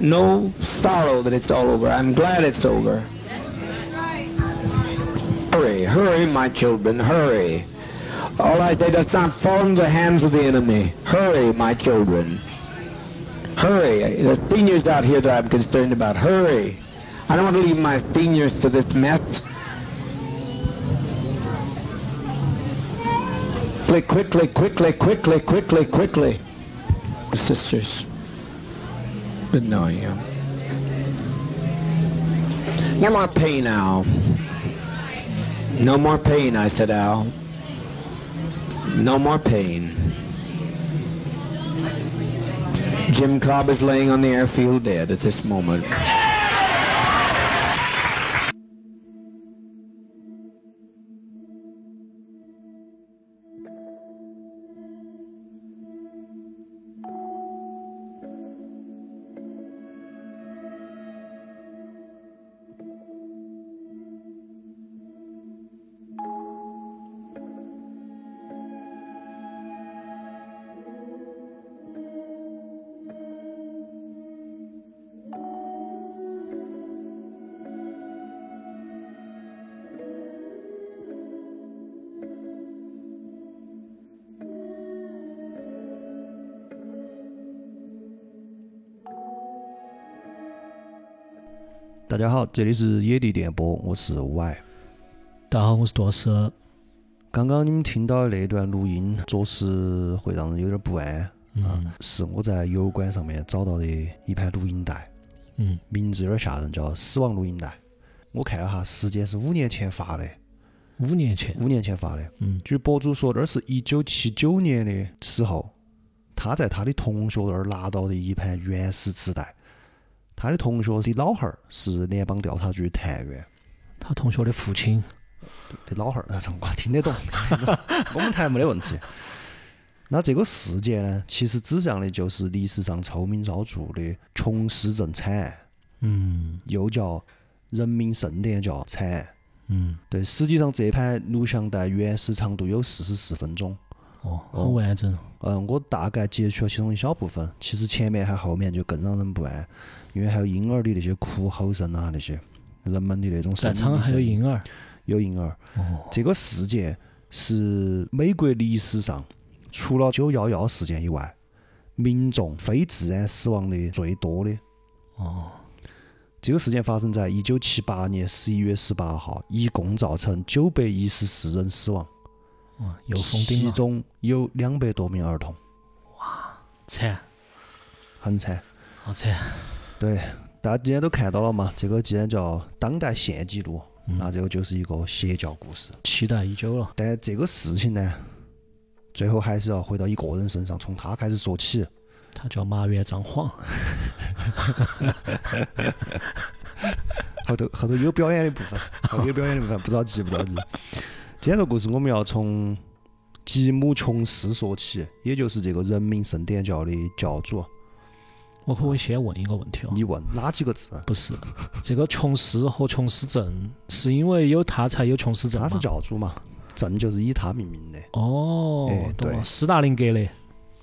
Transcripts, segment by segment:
no sorrow that it's all over. I'm glad it's over. Hurry, hurry, my children, hurry. All I say, does not fall into the hands of the enemy. Hurry, my children. Hurry. The seniors out here that I'm concerned about. Hurry. I don't want to leave my seniors to this mess. Quickly, quickly, quickly, quickly, quickly, quickly. Sisters, good knowing you. No more pain, Al. No more pain, I said, Al. No more pain. Jim Cobb is laying on the airfield dead at this moment. 家好，这里是野地电波，我是 Y。大家好，我是多斯。刚刚你们听到那段录音，着实会让人有点不安。嗯，是我在油管上面找到的一盘录音带，嗯，名字有点吓人，叫《死亡录音带》。我看了哈，时间是五年前发的，五年前，五年前发的。嗯，据博主说，这是一九七九年的时候，他在他的同学那儿拿到的一盘原始磁带。他的同学的老汉儿是联邦调查局探员，他同学的父亲的老汉儿，啊，我听得懂，我们谈没得问题。那这个事件呢，其实指向的就是历史上臭名昭著的琼斯镇惨案，嗯又叫人民圣殿教惨案。嗯，对，实际上这盘录像带原始长度有四十四分钟。哦，很完整。嗯，我大概截取了其中一小部分，其实前面还后面就更让人不安，因为还有婴儿的那些哭吼声啊，那些人们的那种声在场还有婴儿，有婴儿。哦，这个事件是美国历史上除了九幺幺事件以外，民众非自然死亡的最多的。哦，这个事件发生在一九七八年十一月十八号，一共造成九百一十四人死亡，哇，又封顶了，其中有两百多名儿童，哇惨，很惨。好惨。对，大家今天都看到了嘛？这个既然叫当代现记录，嗯那这个就是一个邪教故事。期待已久了。但这个事情呢，最后还是要回到一个人身上，从他开始说起。他叫麻原彰晃，后头后头有表演的部分，后头有表演的部分，不着急不着急。今天这个故事我们要从吉姆·琼斯说起，也就是这个人民圣殿教的教主。我可不可以先问一个问题哦？你问哪几个字？不是，这个琼斯和琼斯镇是因为有他才有琼斯镇？他是教主嘛，镇就是以他命名的。哦哎，懂了，对斯大林格勒。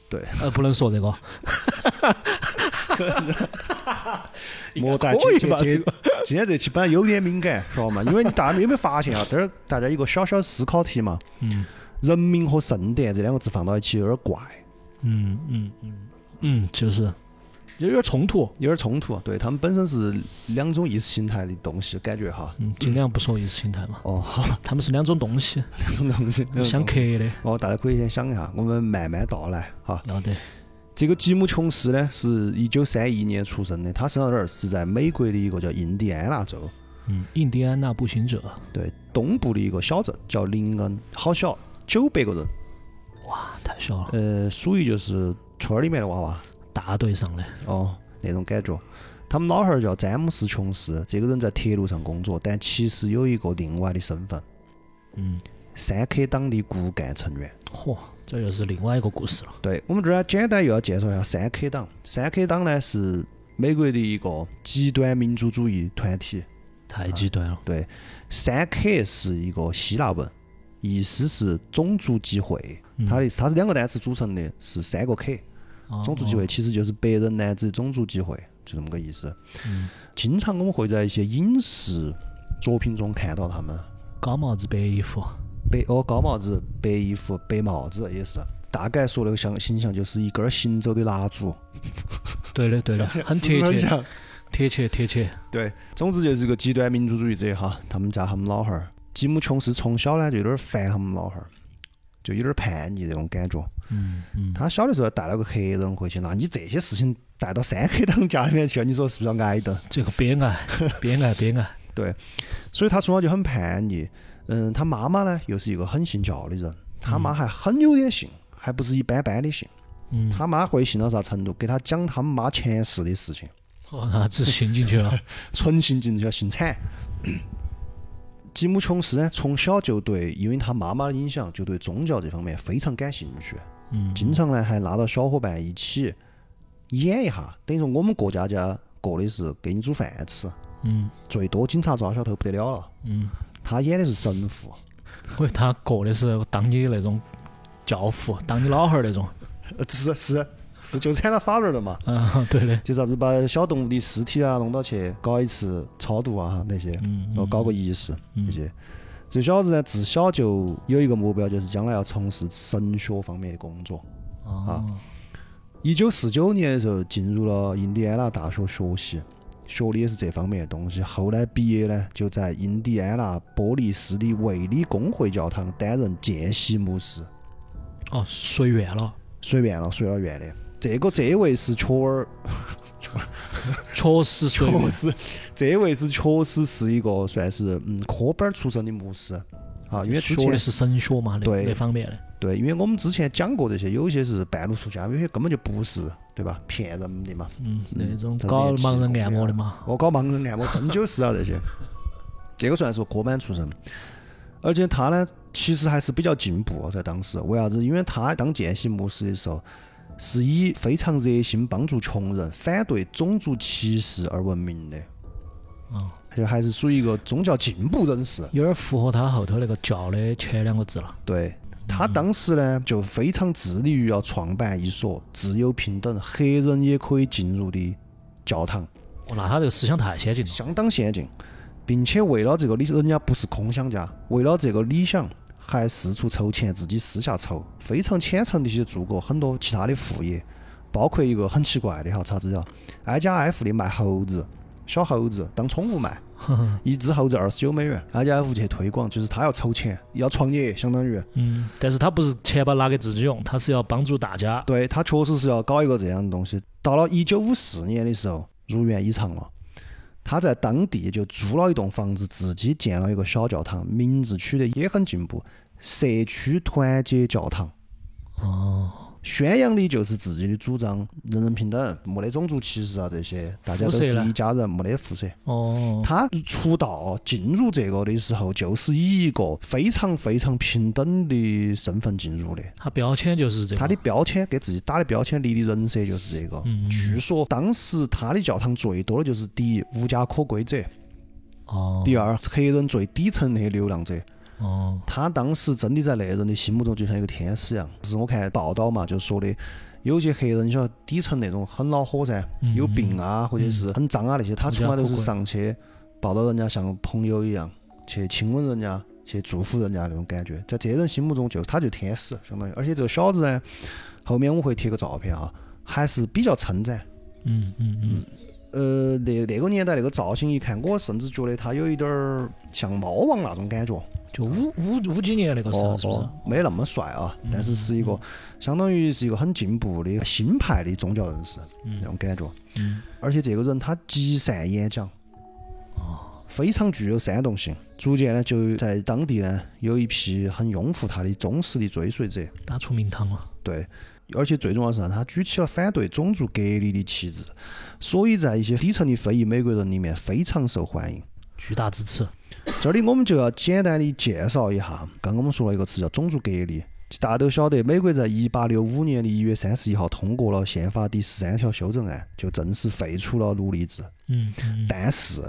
对，呃，不能说这个。莫带可以吧去去今天这期本来有点敏感，晓得嘛？因为你大家有没有发现啊？这儿大家一个小小思考题嘛。嗯人民和圣殿这两个字放到一起有点怪，嗯嗯嗯嗯，就是有点冲突。有点冲突。对他们本身是两种意识形态的东西，感觉哈。嗯，尽量不说意识形态嘛。哦，好，他们是两种东西，两种东西。相克的。哦，大家可以先想一下，我们慢慢道来哈。要得。这个吉姆·琼斯呢，是一九三一年出生的，他生到这儿是在美国的一个叫印第安纳州，嗯，印第安纳步行者，对东部的一个小镇叫林恩，好小，九百个人，哇，太小了，呃，属于就是村儿里面的娃娃大队上的。哦那种感觉。他们老汉儿叫詹姆斯·琼斯，这个人在铁路上工作，但其实有一个另外的身份，嗯，三 K 党的骨干成员。嚯，这又是另外一个故事了。对我们这儿简单又要介绍一下三 K 党。三 K 党呢是美国的一个极端民族主义团体。太极端了。对，三 K 是一个希腊文，意思是种族集会。嗯它的它是两个单词组成的，是三个 K。哦种族集会其实就是白人男子种族集会，就这么个意思。嗯，经常我们会在一些影视作品中看到他们高帽子白衣服，白哦高帽子、白衣服、白帽子也是。大概说那个像形象就是一根儿行走的蜡烛，对的对的，很贴切，贴切贴切。对，总之就是个极端民族主义者哈。他们家他们老汉儿吉姆琼斯从小呢就有点儿烦他们老汉儿，就有点儿叛逆那种感觉。嗯嗯，他小的时候带了个黑人回去，那你这些事情带到三黑党家里面去，你说是不是要挨顿？这个悲哀，悲哀悲哀。所以他从小就很叛逆。嗯，他妈妈呢又是一个很信教的人，他妈还很有点信，还不是一般般的信。嗯，他妈会信到啥程度？给他讲他们妈前世的事情，哦，那只信进去了。纯信进去了，信惨。吉姆琼斯呢，从小就对，因为他妈妈的影响，就对宗教这方面非常感兴趣。嗯，经常呢还拉到小伙伴一起演一下，等于说我们过家家过的是给你煮饭吃，嗯最多警察抓小偷不得了了。嗯，他演的是神父，我以为他过的是当你那种教父，当你老汉儿那种。呃是是是，就铲到法律了嘛。啊，对的。就啥子把小动物的尸体啊弄到去搞一次超度啊那些，嗯，然后搞个仪式那些。这小子呢，自小就有一个目标，就是将来要从事神学方面的工作。啊，一九四九年的时候进入了印第安纳大学学习，学的也是这方面的东西。后来毕业呢，就在印第安纳波利斯的卫理公会教堂担任见习牧师，哦，随愿了，随愿了，随了愿的。这个这位是确儿，确实。确实，这位是确实是一个算是嗯科班儿出身的牧师啊，因为学的是神学嘛，那对那方面的。对，因为我们之前讲过这些，有些是半路出家，有些根本就不是，对吧？骗人的嘛。嗯，那种搞盲人按摩的嘛。我搞盲人按摩针灸师啊这些，这个算是科班出身。而且他呢，其实还是比较进步哦，在当时，为啥子？因为他当见习牧师的时候，是以非常热心帮助穷人、反对种族歧视而闻名的，哦，就还是属于一个宗教进步人士。有点符合他后头那个教的前两个字了。对他当时呢，就非常致力于要创办一所自由平等、黑人也可以进入的教堂。哦，那他这个思想太先进了。相当先进，并且为了这个理，人家不是空想家，为了这个理想，还四处筹钱，自己私下筹，非常虔诚的去做过很多其他的副业，包括一个很奇怪的哈，啥子叫挨家挨户的卖猴子，小猴子当宠物卖，一只猴子二十九美元，挨家挨户去推广，就是他要筹钱，要创业，相当于嗯，但是他不是钱包拿给自己用，他是要帮助大家。对他确实是要搞一个这样的东西。到了一九五四年的时候，如愿以偿了。他在当地就租了一栋房子，自己建了一个小教堂，名字取得也很进步——社区团结教堂。哦，宣扬的就是自己的主张，人人平等，没得种族歧视啊这些，大家都是一家人，没得肤色。哦，他出道进入这个的时候，就是以一个非常非常平等的身份进入的。他标签就是这个。他的标签给自己打的标签立的人设就是这个。嗯据说当时他的教堂最多的就是第一无家可归者，哦，第二黑人最底层那些流浪者。哦，他当时真的在那人的心目中就像一个天使一样。就是我看报道嘛，就说的有些黑人，你晓得底层那种很恼火噻，嗯有病啊，或者是很脏啊那些，他从来都是上去抱到人家像朋友一样去亲吻人家。去祝福人家那种感觉，在这人心目中就他就天使，相当于。而且这个小子呢，后面我会贴个照片啊，还是比较称赞。嗯嗯嗯，呃，那那个年代那个造型一看，我甚至觉得他有一点儿像猫王那种感觉。就五五五几年那个时候，哦是不是？哦，没那么帅啊，但是是一个相当于是一个很进步的新派的宗教人士那种感觉。嗯，而且这个人他极善演讲，哦，非常具有煽动性。逐渐呢，就在当地呢有一批很拥护他的忠实的追随者。打出名堂了。对，而且最重要的是啥？他举起了反对种族隔离的旗帜，所以在一些底层的非裔美国人里面非常受欢迎。巨大支持。这里我们就要简单的介绍一下，刚刚我们说了一个词叫种族隔离。大家都晓得，美国在一八六五年的一月三十一号通过了宪法第十三条修正案，就正式废除了奴隶制。嗯嗯但是，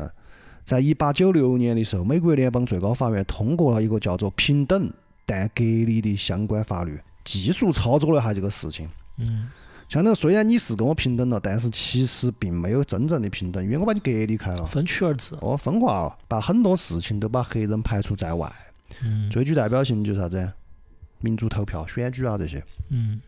在一八九六年的时候，美国联邦最高法院通过了一个叫做“平等但隔离”的相关法律，技术操作了一下这个事情。嗯相当于虽然你是跟我平等了，但是其实并没有真正的平等，因为我把你隔离开了，分区而治。哦，分化了，把很多事情都把黑人排除在外。嗯最具代表性就是啥子？民主投票、选举啊这些，嗯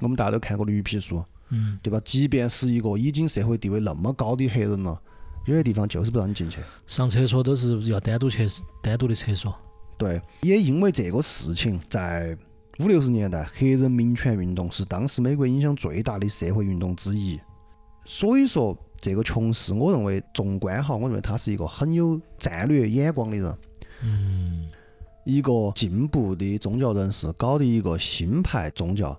我们大家都看过绿皮书，嗯，对吧？即便是一个已经社会地位那么高的黑人了，有些地方就是不让你进去。上厕所都是要单独去单独的厕所。对，也因为这个事情，在五六十年代，黑人民权运动是当时美国影响最大的社会运动之一。所以说，这个琼斯，我认为纵观哈，我认为他是一个很有战略眼光的人。嗯一个进步的宗教人士搞的一个新派宗教，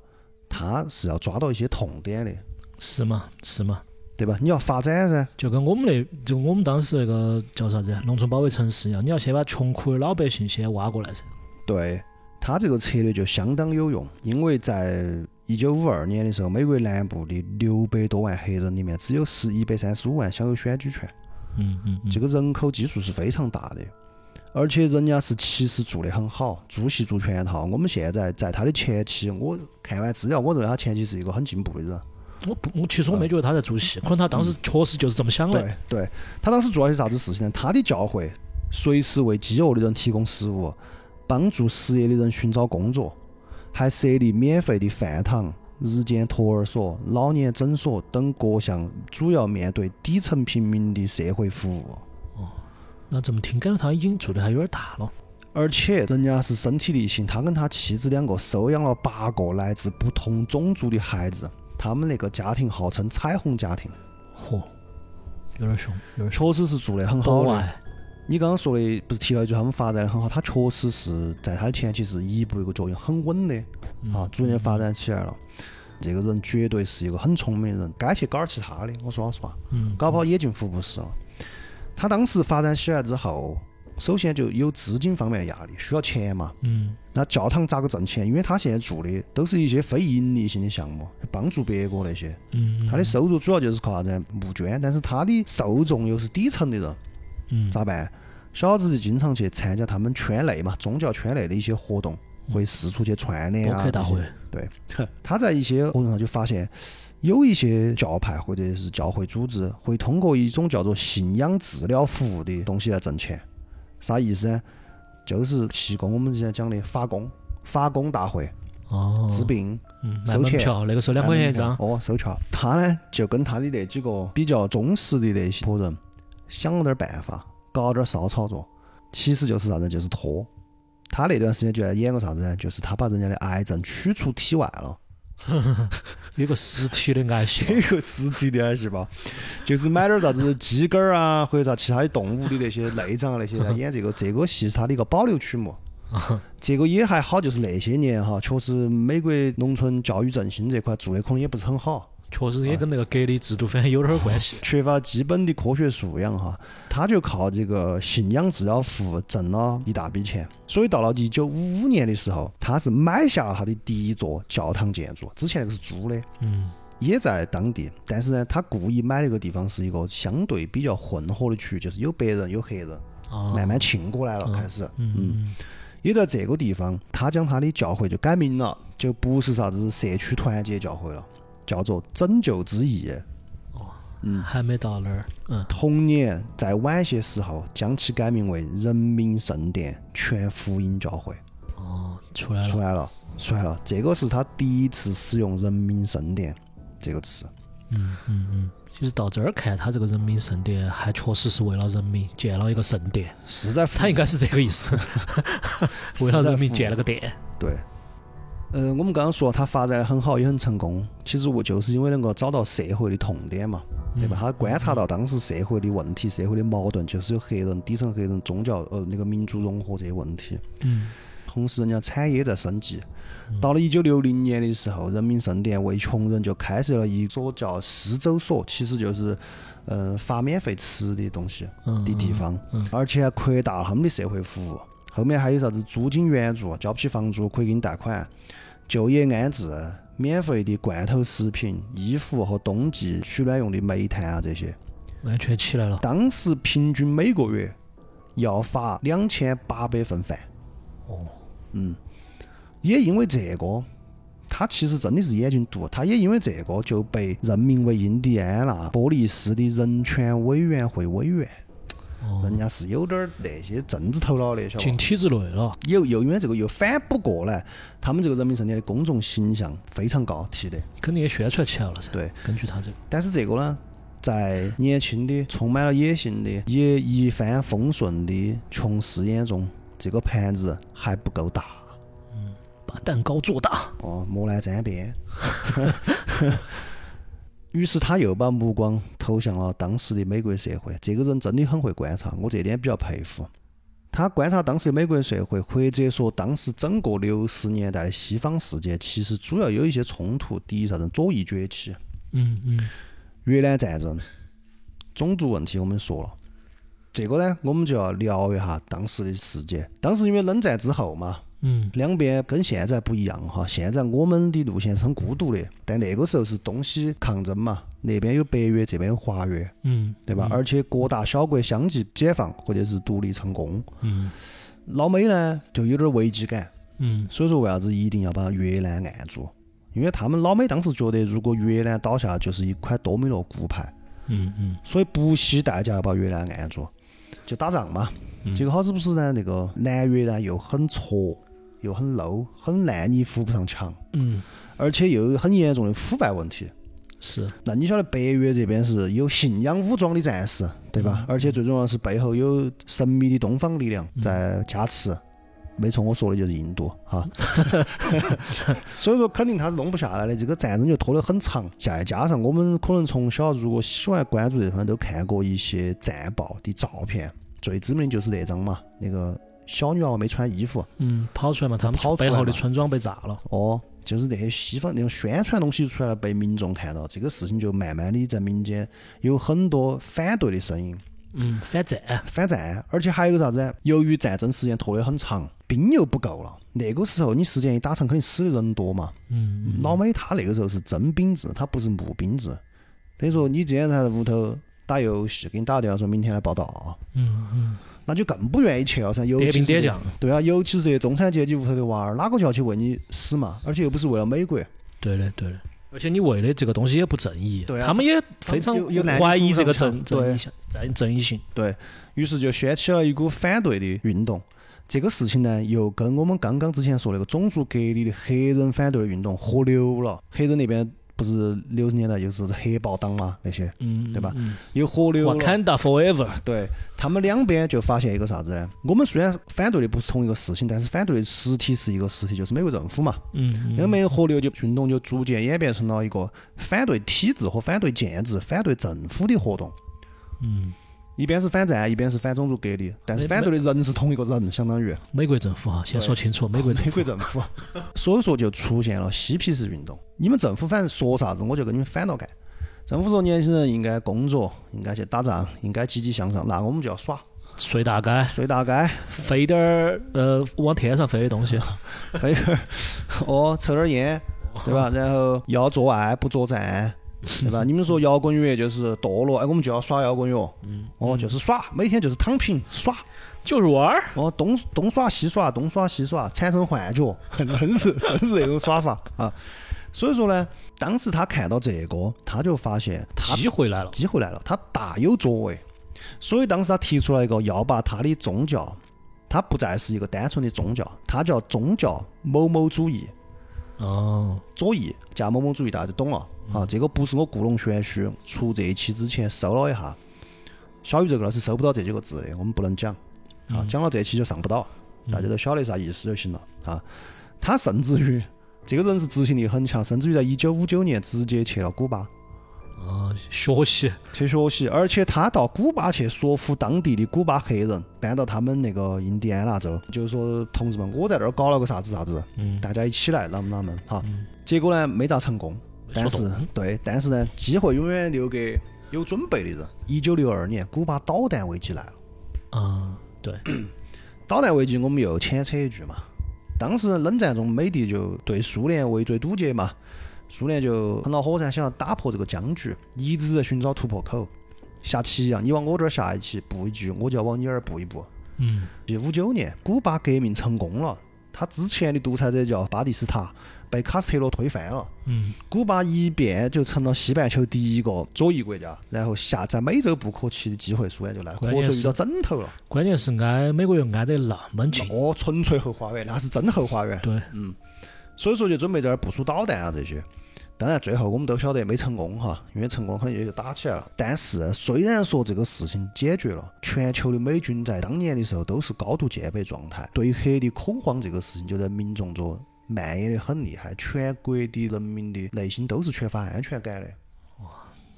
他是要抓到一些痛点的，是嘛是嘛，对吧？你要发展噻，就跟我们那就我们当时那个叫啥子农村包围城市一样，你要先把穷苦的老百姓先挖过来噻。对他这个策略就相当有用，因为在一九五二年的时候，美国南部的六百多万黑人里面，只有十一百三十五万享有选举权，嗯嗯嗯，这个人口基数是非常大的。而且人家是其实做得很好，做戏做全套。我们现在在他的前期，我看完资料，我认为他前期是一个很进步的人。我不我其实我没觉得他在做戏，可能他当时确实就是这么想的。对对，他当时做了些啥子事情呢？他的教会随时为饥饿的人提供食物，帮助失业的人寻找工作，还设立免费的饭堂、日间托儿所、老年诊所等各项主要面对底层平民的社会服务。哦那这么听，感觉他已经做的还有点大了。而且人家是身体力行，他跟他妻子两个收养了八个来自不同种族的孩子，他们那个家庭号称“彩虹家庭嚯，有点凶，有点”，凶。确实是做的很好的。你刚刚说的不是提到一句他们发展的很好，他确实是在他的前期是一步一个脚印很稳的啊，逐渐发展起来了。这个人绝对是一个很聪明的人，该去搞点其他的。我说老实话，嗯，搞不好也进福布斯了。他当时发展起来之后，首先就有资金方面的压力，需要钱嘛。嗯那教堂咋个挣钱？因为他现在做的都是一些非盈利性的项目，帮助别个那些。嗯，他的收入主要就是靠啥子？募捐，但是他的受众又是底层的人，嗯咋办？小子就经常去参加他们圈内嘛，宗教圈内的一些活动，会四处去串联大会，对，他在一些活动上就发现，有一些教派或者是教会组织会通过一种叫做信仰治疗服务的东西来挣钱。啥意思呢？就是提供我们之前讲的法工、法工大会、哦，治病、嗯，收钱那个时候两块钱一张。哦，收票。他呢就跟他的那几个比较忠实的那些仆人想了点办法，搞点骚操作，其实就是啥子？就是拖。他那段时间就在演个啥子呢？就是他把人家的癌症取出体外了，有个实体的癌细胞 有，个实体的癌细胞，就是买点啥子鸡肝儿啊，或者啥其他的动物的那些内脏啊那些来演这个。这个戏是他的一个保留曲目。这个也还好，就是那些年哈，确实美国农村教育振兴这块做的可能也不是很好。确实也跟那个隔离制度反正有点儿关系。缺乏基本的科学素养哈，他就靠这个信仰治疗服务挣了一大笔钱。所以到了一九五五年的时候，他是买下了他的第一座教堂建筑，之前那个是租的，嗯也在当地。但是呢，他故意买那个地方是一个相对比较混合的区域，就是有白人有黑人，啊，慢慢沁过来了，开始。嗯嗯也在这个地方，他将他的教会就改名了，就不是啥子社区团结教会了，叫做拯救之义。嗯，还没到那儿。嗯同年，在晚些时候，将其改名为人民圣殿全福音教会，哦，出来了。出来了，出来了。这个是他第一次使用“人民圣殿”这个词。嗯嗯嗯，其实到这儿看，他这个人民圣殿还确实是为了人民建了一个圣殿，是在他应该是这个意思，为了人民建了个殿。对。呃，我们刚刚说他发展的很好，也很成功。其实我就是因为能够找到社会的痛点嘛，对吧？他观察到当时社会的问题、社会的矛盾，就是有黑人、底层黑人、宗教呃那个民族融合这些问题。嗯同时，人家产业在升级。到了一九六零年的时候，人民圣殿为穷人就开设了一所叫施粥所，其实就是呃发免费吃的东西嗯的地方，而且还扩大了他们的社会服务。后面还有啥子租金援助，交不起房租可以给你贷款，就业安置，免费的罐头食品、衣服和冬季取暖用的煤炭啊这些。完全起来了。当时平均每个月要发两千八百份饭。哦，嗯，也因为这个，他其实真的是眼睛毒，他也因为这个就被任命为印第安纳波利斯的人权委员会委员。人家是有点儿那些政治头脑的，晓得？进体制内了。有又因为这个又反不过来，他们这个人民圣殿的公众形象非常高提的。肯定也宣传起来了噻。对，根据他这个，但是这个呢，在年轻的、充满了野心的、也一帆风顺的琼斯眼中，这个盘子还不够大。嗯把蛋糕做大。哦，莫来沾边。于是他又把目光投向了当时的美国社会。这个人真的很会观察，我这点比较佩服。他观察当时的美国社会，或者说当时整个六十年代的西方世界，其实主要有一些冲突。第一，啥子左翼崛起，嗯嗯越南战争，种族问题我们说了。这个呢，我们就要聊一下当时的世界。当时因为冷战之后嘛，嗯。两边跟现在不一样哈，现在我们的路线是很孤独的，但那个时候是东西抗争嘛，那边有北约，这边有华约，嗯，对吧？而且各大小国相继解放或者是独立成功，嗯。老美呢就有点危机感，嗯。所以说为啥子一定要把越南按住？因为他们老美当时觉得，如果越南倒下，就是一块多米诺骨牌，嗯嗯。所以不惜代价要把越南按住，就打仗嘛。结果好死不是呢，那个南越呢又很挫，又很 low，很烂泥扶不上墙，嗯，而且又有很严重的腐败问题。是，那你晓得北约这边是有信仰武装的战士，对吧？而且最重要的是背后有神秘的东方力量在加持。没错，我说的就是印度哈，所以说肯定他是弄不下来的，这个战争就拖得很长。再加上我们可能从小如果喜欢关注这方面，都看过一些战报的照片，最知名的就是那张嘛，那个小女娃娃没穿衣服，嗯，跑出来嘛，他们跑出来嘛背后的村庄被炸了。哦，就是那些西方那种宣传东西出来了，被民众看到，这个事情就慢慢的在民间有很多反对的声音，嗯，反战。反战，而且还有个啥子？由于战争时间拖得很长，兵又不够了，那个时候你时间一打长，肯定死的人多嘛。嗯老美他那个时候是征兵制，他不是募兵制，等于说你今天在屋头打游戏，给你打个电话说明天来报道啊，嗯嗯，那就更不愿意去了噻。尤点其点将。对啊，尤其是这些中产阶级屋头的娃儿，哪个就要去为你死嘛？而且又不是为了美国。对的对的。而且你为的这个东西也不正义，对啊他们也非常有有男怀疑这个正正义性正正义性。对于是就掀起了一股反对的运动。这个事情呢，又跟我们刚刚之前说那个种族隔离的黑人反对的运动合流了。黑人那边不是六十年代就是黑豹党嘛，那些嗯，对吧嗯又合流了。？Wakanda forever。对他们两边就发现一个啥子呢？我们虽然反对的不是同一个事情，但是反对的实体是一个实体，就是美国政府嘛。嗯两边合流就运动就逐渐演变成了一个反对体制和反对建制、反对政府的活动。嗯，一边是反战，一边是反种族隔离，但是反对的人是同一个人，相当于美国政府哈，先说清楚，美国政府美国。政府。所以说就出现了嬉皮士运动。你们政府反正说啥子，我就跟你们反着干。政府说年轻人应该工作，应该去打仗，应该积极向上，那我们就要耍，睡大街，睡大街，飞点儿呃往天上飞的东西。飞点儿，哦，抽点儿烟，对吧？然后要做爱不作战，对吧？你们说摇滚乐就是堕落，哎，我们就要耍摇滚乐，嗯，哦，就是耍，每天就是躺平耍，就是玩儿。哦，东东耍西耍，东耍西耍，产生幻觉，真是真是那种耍法啊。所以说呢，当时他看到这个，他就发现他机会来了。机会来了，他大有作为。所以当时他提出了一个要把他的宗教，他不再是一个单纯的宗教，他叫宗教某某主义。哦，左翼加某某主义，大家都懂了啊。这个不是我故弄玄虚，出这一期之前搜了一下，小宇这个老师搜不到这几个字的，我们不能讲。啊，讲了这期就上不到，大家都晓得啥意思就行了。啊。他甚至于这个人是执行力很强，甚至于在一九五九年直接去了古巴啊，学习。去学习，而且他到古巴去说服当地的古巴黑人搬到他们那个印第安纳州，就是说同志们，我在那儿搞了个啥子啥子，嗯，大家一起来，啷们啷们哈。嗯结果呢，没咋成功。但是对，但是呢，机会永远留给有准备的人。一九六二年，古巴导弹危机来了。啊，对，导弹危机我们又浅扯一句嘛。当时冷战中，美帝就对苏联围追堵截嘛，苏联就很恼火噻，想要打破这个僵局，一直在寻找突破口。下棋一样，你往我这儿下一棋，布一局，我就要往你那儿布一步。嗯五九年，古巴革命成功了。他之前的独裁者叫巴蒂斯塔，被卡斯特罗推翻了。嗯，古巴一变就成了西半球第一个左翼国家，然后下在美洲不可期的机会苏联就来了，瞌睡遇到枕头了。关键是挨美国又挨得那么近，哦，纯粹后花园，那是真后花园。对，嗯所以说就准备在那儿部署导弹啊这些。当然，最后我们都晓得没成功哈，因为成功可能也就打起来了。但是虽然说这个事情解决了，全球的美军在当年的时候都是高度戒备状态，对核的恐慌这个事情就在民众中蔓延的很厉害，全国的人民的内心都是缺乏安全感的。哇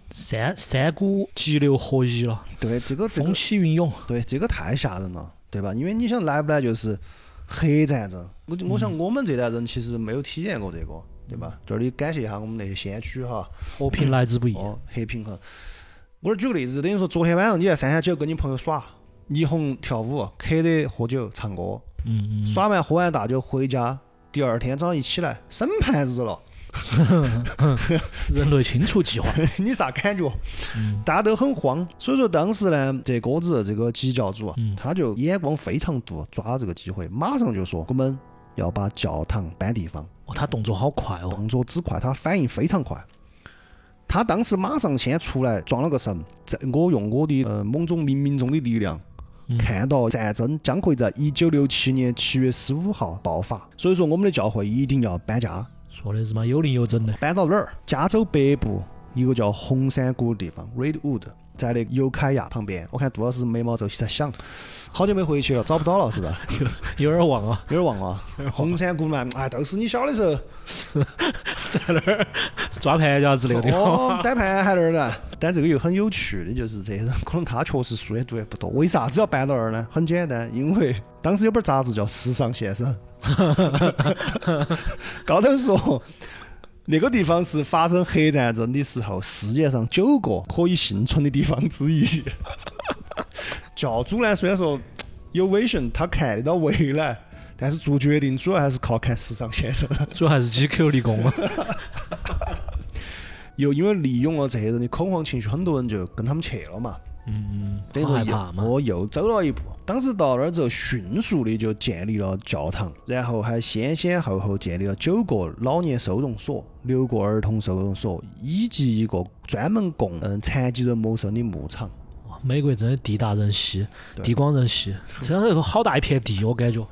三三股激流合一了，对，这个这风起云涌。对这个太吓人了，对吧？因为你想来不来就是核战争，我我想我们这代人其实没有体验过这个，对吧？这里感谢一下我们那些先驱哈。和平来之不易。哦，和平衡。我这儿举个例子，等于说昨天晚上你在三峡九跟你朋友耍，霓虹跳舞，，K 的喝酒唱歌，嗯嗯，耍完喝完大酒回家，第二天早上一起来，审判日了，人类清除计划。你啥感觉？嗯大家都很慌，所以说当时呢，这哥子这个吉教主他就眼光非常毒，抓了这个机会，马上就说我们要把教堂搬地方。哦，他动作好快哦。动作之快，他反应非常快。他当时马上先出来装了个神，在我用我的呃某种冥冥中的力量，嗯看到战争将会在一九六七年七月十五号爆发，所以说我们的教会一定要搬家，说的是嘛有零有整的。搬到哪儿？加州北部一个叫红山谷的地方 （Redwood），在那个尤凯亚旁边。我看杜老师眉毛皱起在想，好久没回去了，找不到了是吧？有点忘啊，有点忘了。红山谷嘛，哎，都是你小的时候是。在那儿抓盘夹子那个地方。哦，摆盘还那儿呢。但这个又很有趣的就是，这人可能他确实书也读得不多。为啥子要搬到那儿呢？很简单，因为当时有本杂志叫《时尚先生》，高头说那个地方是发生核战争的时候世界上九个可以幸存的地方之一。教主呢，虽然说有 vision，他看得到未来。但是做决定主要还是靠看时尚先生。主要还是 GQ 立功啊。又因为利用了这些人的恐慌情绪，很多人就跟他们去了嘛。嗯，等于说又又走了一步。当时到那儿之后，迅速的就建立了教堂，然后还先先后后建立了九个老年收容所、六个儿童收容所，以及一个专门供嗯残疾人谋生的牧场。哇美国真的地大人稀，地广人稀，这样是个好大一片地，我感觉。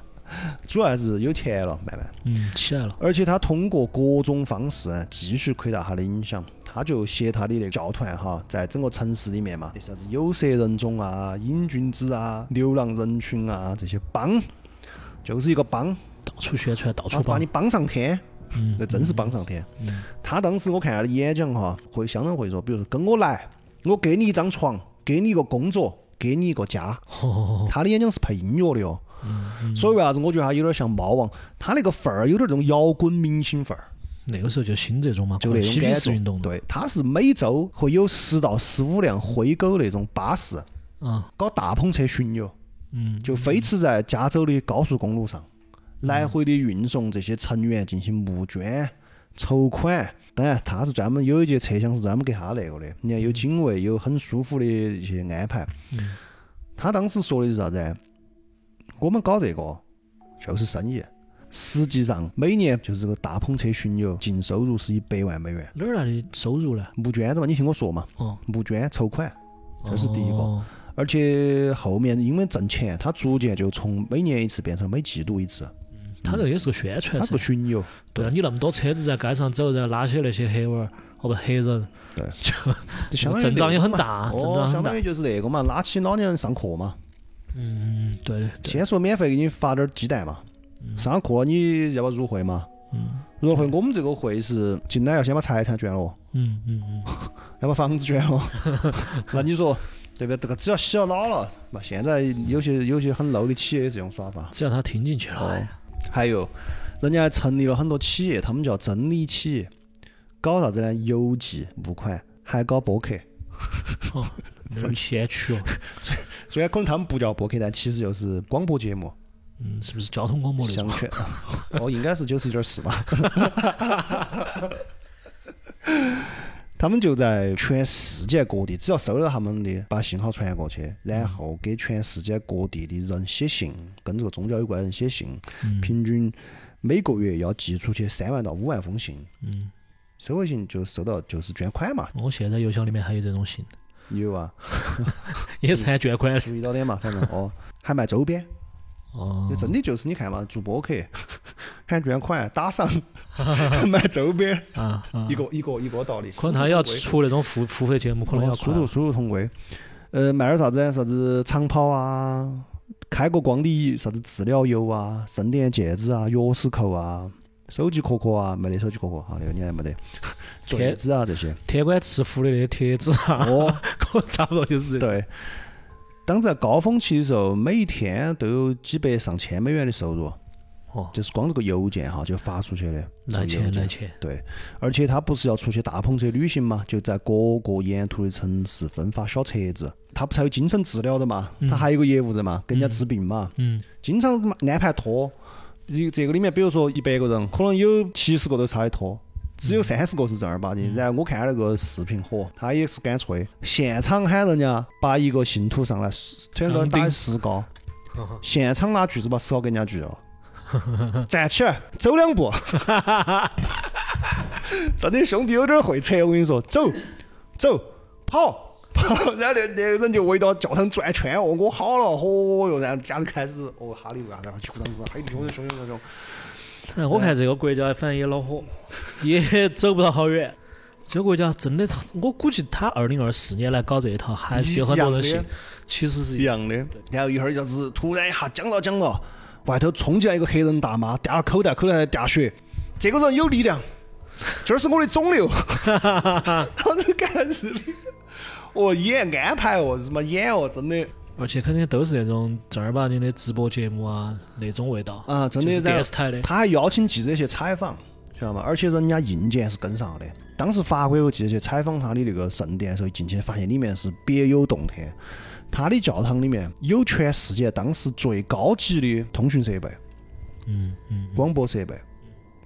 主要还是有钱了，慢慢。嗯，起来了。而且他通过各种方式啊继续扩大他的影响。他就携他的那个教团哈，在整个城市里面嘛，啥子有色人种啊、瘾君子啊、流浪人群啊这些帮，就是一个帮，到处宣传，到处把把你。帮上天，嗯那真是帮上天。嗯他当时我看他的演讲哈，会相当会说，比如说跟我来，我给你一张床，给你一个工作，给你一个家。哦，他的演讲是配音乐的哦，嗯所以为啥子我觉得他有点像猫王，他那个范儿有点这种摇滚明星范儿。那个时候就兴这种嘛，就那种嬉皮士运动。，对，它是每周会有十到十五辆灰狗那种巴士，嗯搞大篷车巡游，嗯，就飞驰在加州的高速公路上，来回的运送这些成员进行募捐、筹款。当然，他是专门有一节车厢是专门给他那个的，你看有警卫，有很舒服的一些安排。嗯他当时说的是啥子？我们搞这个就是生意。实际上，每年就是这个大篷车巡游，净收入是一百万美元。哪儿来的收入呢？募捐子嘛，你听我说嘛，哦，募捐筹款，这是第一个。哦而且后面因为挣钱，他逐渐就从每年一次变成每季度一次，他这个也是个宣传噻他是个。巡游。对啊，你那么多车子在街上走，然后拉些那些黑娃儿，哦不黑人，对 就相当于阵仗也很大，阵仗哦，很大相当。于就是那个嘛，拉起老年人上课嘛。嗯，对的，对，先说免费给你发点儿鸡蛋嘛，上了课你要不要入会嘛？嗯入会我们这个会是进来要先把财产捐了，嗯嗯嗯，要把房子捐了。那你说对不对？这个只要洗了脑了那。现在有些有些很 low 的企业这种耍法。只要他听进去了，哦哎，还有，人家还成立了很多企业，他们叫真理企业，搞啥子呢？邮寄募款，还搞播客。哦，有点先驱哦，虽然可能他们不叫播客，但其实就是广播节目，嗯，是不是交通广播那种？相劝。哦，应该是九十一点四吧。他们就在全世界各地，只要收到他们的，把信号传过去，然后给全世界各地的人写信，跟这个宗教有关的人写信，嗯平均每个月要寄出去三万到五万封信，嗯，收回信就收到就是捐款嘛，我现在邮箱里面还有这种信，有啊，也是喊捐款的。注意到点嘛，反正哦，还卖周边，哦就，真的就是你看嘛，做播客喊捐款打赏，卖周边，啊啊一，个一个一个道理。可能他要出那种付付费节目，可能要快哦殊途殊途同归。呃，卖点啥子？啥子长跑啊，开个光的啥子治疗油啊，圣殿戒指啊，钥匙扣啊，手机壳壳啊，没得手机壳壳哈，那个你还没得。坠子啊这些，天官赐福的那些贴纸啊，哦，可差不多就是这个。对。当在高峰期的时候，每一天都有几百上千美元的收入，哦，就是光这个邮件哈就发出去的。来这个邮件钱来钱，对，而且他不是要出去大篷车旅行嘛，就在各个沿途的城市分发小册子。他不是还有精神治疗的嘛？他还有个业务的嘛，给人家治病嘛，嗯，经常安排托。这这个里面，比如说一百个人，可能有七十个都是他的托，只有三十个是正儿八经。然后我看那个视频，嚯，他也是干脆，现场喊人家把一个信徒上来，全都打石膏，现场拿锯子把石膏给人家锯了。站起来，走两步。真的兄弟有点会扯，我跟你说，走，走，跑，跑，然后那那个人就围到教堂转圈，哦，我好了，嚯哟，然后家里开始哦哈利路亚，然后去鼓掌鼓掌，嘿，凶凶凶凶凶，哎我看这个国家反正也恼火，也走不到好远。这个国家真的，我估计他二零二四年来搞这一套，还是有很多人信。其实是一样的。然后一会儿就是突然一下讲到讲到，外头冲进来一个黑人大妈，掉了口袋，口袋还掉血，这个人有力量，这儿是我的肿瘤，当时看了视频，哦，演安排哦，日妈演哦，真的而且肯定都是那种正儿八经的直播节目啊，那种味道啊，真的就是电视台的。他还邀请记者去采访，晓得吗？而且人家硬件是跟上的。当时法国有记者去采访他的那个圣殿的时候，进去发现里面是别有洞天。他的教堂里面有全世界当时最高级的通讯设备、嗯嗯，广播设备、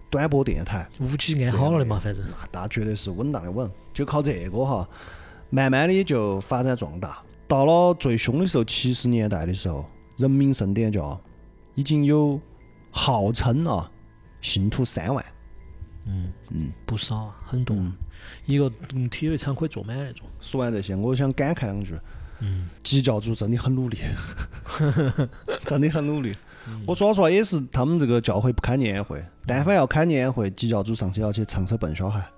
短波电台，五 G 安好了的嘛，反正。那那绝对是稳当的稳。就靠这个哈，慢慢的就发展壮大。到了最凶的时候，七十年代的时候，人民圣殿教已经有号称啊信徒三万。嗯嗯不少啊，很多。嗯一个嗯体育场可以坐满那种。说完这些，我想感慨两句。嗯，基教主真的很努力，真的很努力。我说实话，也是他们这个教会不开年会，但凡要开年会，基教主上去要去唱首《笨小孩》，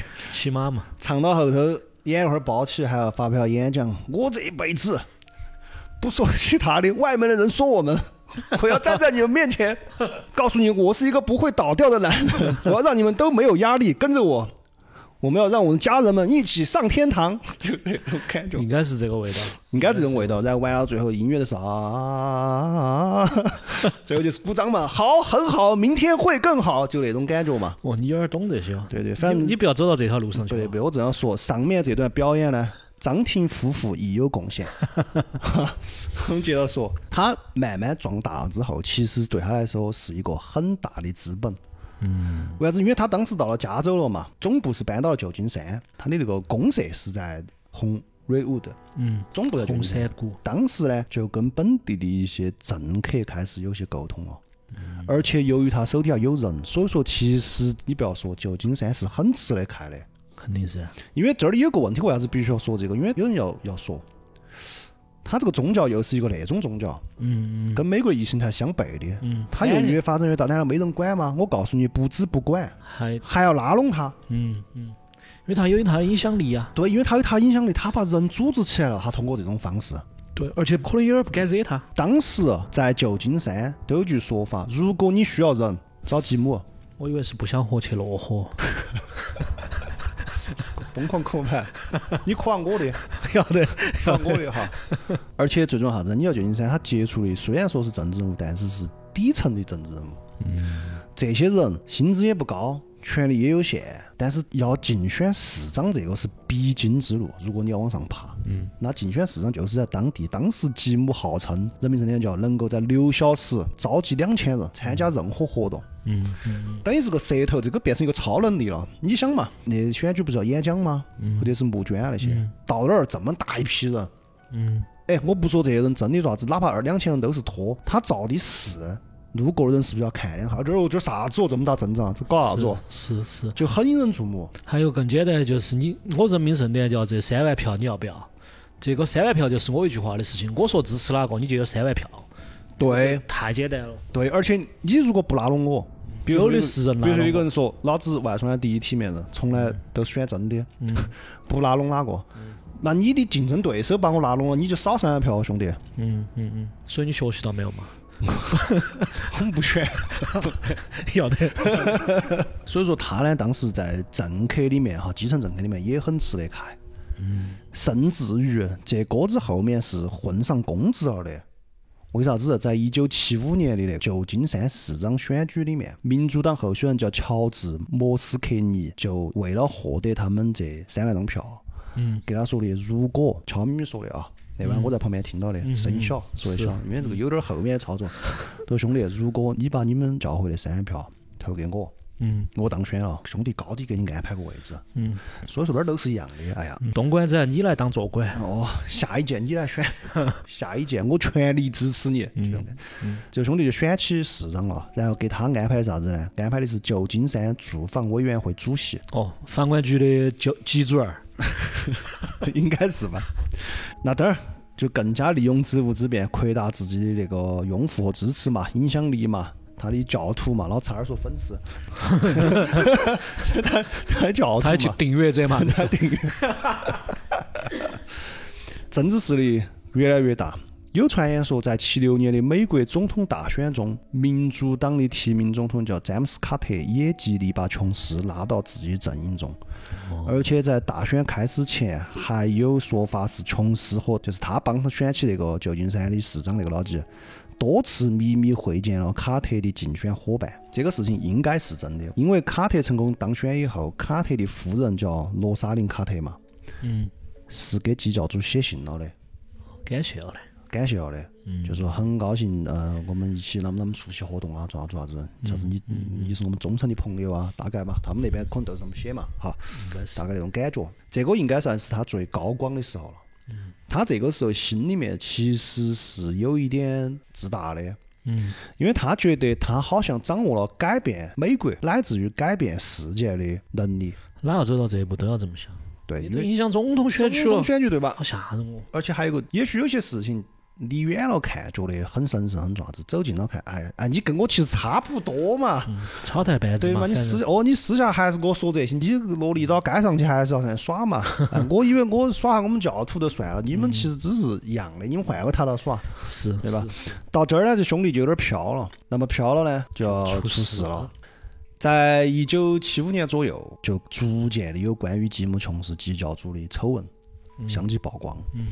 骑马嘛，唱到后头眼会儿包起，还要发表演讲。我这一辈子不说其他的，外面的人说我们，我要站在你们面前，告诉你我是一个不会倒掉的男人，我要让你们都没有压力，跟着我。我们要让我们家人们一起上天堂，就那种感觉。应该是这个味道。应该这种味道。然后完了最后音乐的时候啊，最后就是鼓掌嘛，好，很好，明天会更好，就那种感觉嘛。哦，你有点懂这些哦。对对，反正你你不要走到这条路上去。对对，我这样说，上面这段表演呢，张庭夫妇亦有贡献。我们接着说，他慢慢壮大之后，其实对他来说是一个很大的资本。嗯，为啥子？因为他当时到了加州了嘛，总部是搬到了旧金山，他的那个公社是在红 Redwood，嗯，总部在红山山。谷。当时呢，就跟本地的一些政客开始有些沟通了。而且由于他手底下有人，所以说其实你不要说旧金山是很吃得开的。肯定是。因为这里有个问题，为啥子必须要说这个？因为有人要要说，他这个宗教又是一个那种宗教，嗯跟美国意识形态相悖的。嗯。他又越发展越大，难道没人管吗？我告诉你，不止不管，还还要拉拢他。嗯嗯，因为他有他的影响力啊。对，因为他有他影响力，他把人组织起来了，他通过这种方式。对，而且可能有点不敢惹他。当时在旧金山都有句说法：如果你需要人，找吉姆。我以为是不想活去落火。疯狂口盘，你夸我的，要得。夸我的哈。而且最重要啥子？你要旧金山，他接触的虽然说是政治人物，但是是底层的政治人物。这些人薪资也不高，权力也有限，但是要竞选市长这个是必经之路。如果你要往上爬，嗯，那竞选市长就是在当地。当时吉姆号称人民圣殿教能够在六小时召集两千人参加任何活动。嗯嗯等于是个舌头，这个变成一个超能力了。你想嘛，那选举不是要演讲吗？或者是募捐啊那些，到那儿这么大一批人，嗯哎，我不说这些人真的啥子，哪怕二两千人都是托，他造的势路过的人是不是要看两下？这儿哦，这儿啥子哦，这么大阵仗，这搞啥子哦？是是。就很引人注目。还有更简单，就是你我人民盛典叫这三万票，你要不要？这个三万票就是我一句话的事情，我说支持哪个，你就有三万票。对，太简单了。对，而且你如果不拉拢我，比如说有的是人拉比如说有个人说，老子外双的第一体面人，从来都是选真的，嗯 不拉拢哪个？那你的竞争对手把我拉拢了，你就少三万票，兄弟，嗯嗯嗯。所以你学习到没有嘛？我们不选。要得。所以说他呢，当时在政客里面哈，基层政客里面也很吃得开，嗯，甚至于这锅子后面是混上公职了的。为啥子？在一九七五年的那个旧金山市长选举里面，民主党候选人叫乔治·莫斯克尼，就为了获得他们这三万张票，嗯，给他说的，如果悄咪咪说的啊，那晚我在旁边听到的，声音小，说的小，因为这个有点后面的操作。他说兄弟，如果你把你们教会的三万票投给我，嗯我当选了，兄弟高低给你安排个位置。嗯。所以说那儿都是一样的。哎呀，东莞子，你来当坐馆。哦，下一届你来选，下一届我全力支持你。就这样的。这个兄弟就选起市长了，然后给他安排啥子呢？安排的是旧金山住房委员会主席，哦，房管局的就级主任。应该是吧？那这儿就更加利用职务之便，扩大自己的那个拥护和支持嘛，影响力嘛。他的教徒嘛，老差点说粉丝，他他的教徒他还去，订阅者嘛？他订阅。政治势力越来越大。有传言说，在七六年的美国总统大选中，民主党的提名总统叫詹姆斯·卡特，也极力把琼斯拉到自己阵营中。而且在大选开始前，还有说法是琼斯和就是他帮他选起那个旧金山的市长那个老几，多次秘密会见了卡特的竞选伙伴。这个事情应该是真的，因为卡特成功当选以后，卡特的夫人叫罗莎琳·卡特嘛，嗯，是给基教主写信了的，感谢了的。感谢了的，嗯就说很高兴，呃，我们一起啷么啷么出席活动啊，做啥做啥子，啥子你你是我们忠诚的朋友啊，大概嘛，他们那边可能都是这么写嘛，哈，大概那种感觉。这个应该算是他最高光的时候了。他这个时候心里面其实是有一点自大的，嗯，因为他觉得他好像掌握了改变美国乃至于改变世界的能力。哪要走到这一步都要这么想，对，影响总统选举了总统，选举对吧？好吓人哦。而且还有个，也许有些事情离远了看觉得很神圣很爪子，走近了看，哎哎，你跟我其实差不多嘛，草台班子嘛，对嘛？你私哦，你私下还是给我说这些，你落地到街上去还是要上耍嘛。哎我以为我耍下我们教徒就算了，你们其实只是一样的，你们换个台到耍。是对吧到这儿呢，这兄弟就有点飘了。那么飘了呢，就要出出事了事了。在一九七五年左右，就逐渐的有关于吉姆·琼斯基教主的丑闻相继曝光。嗯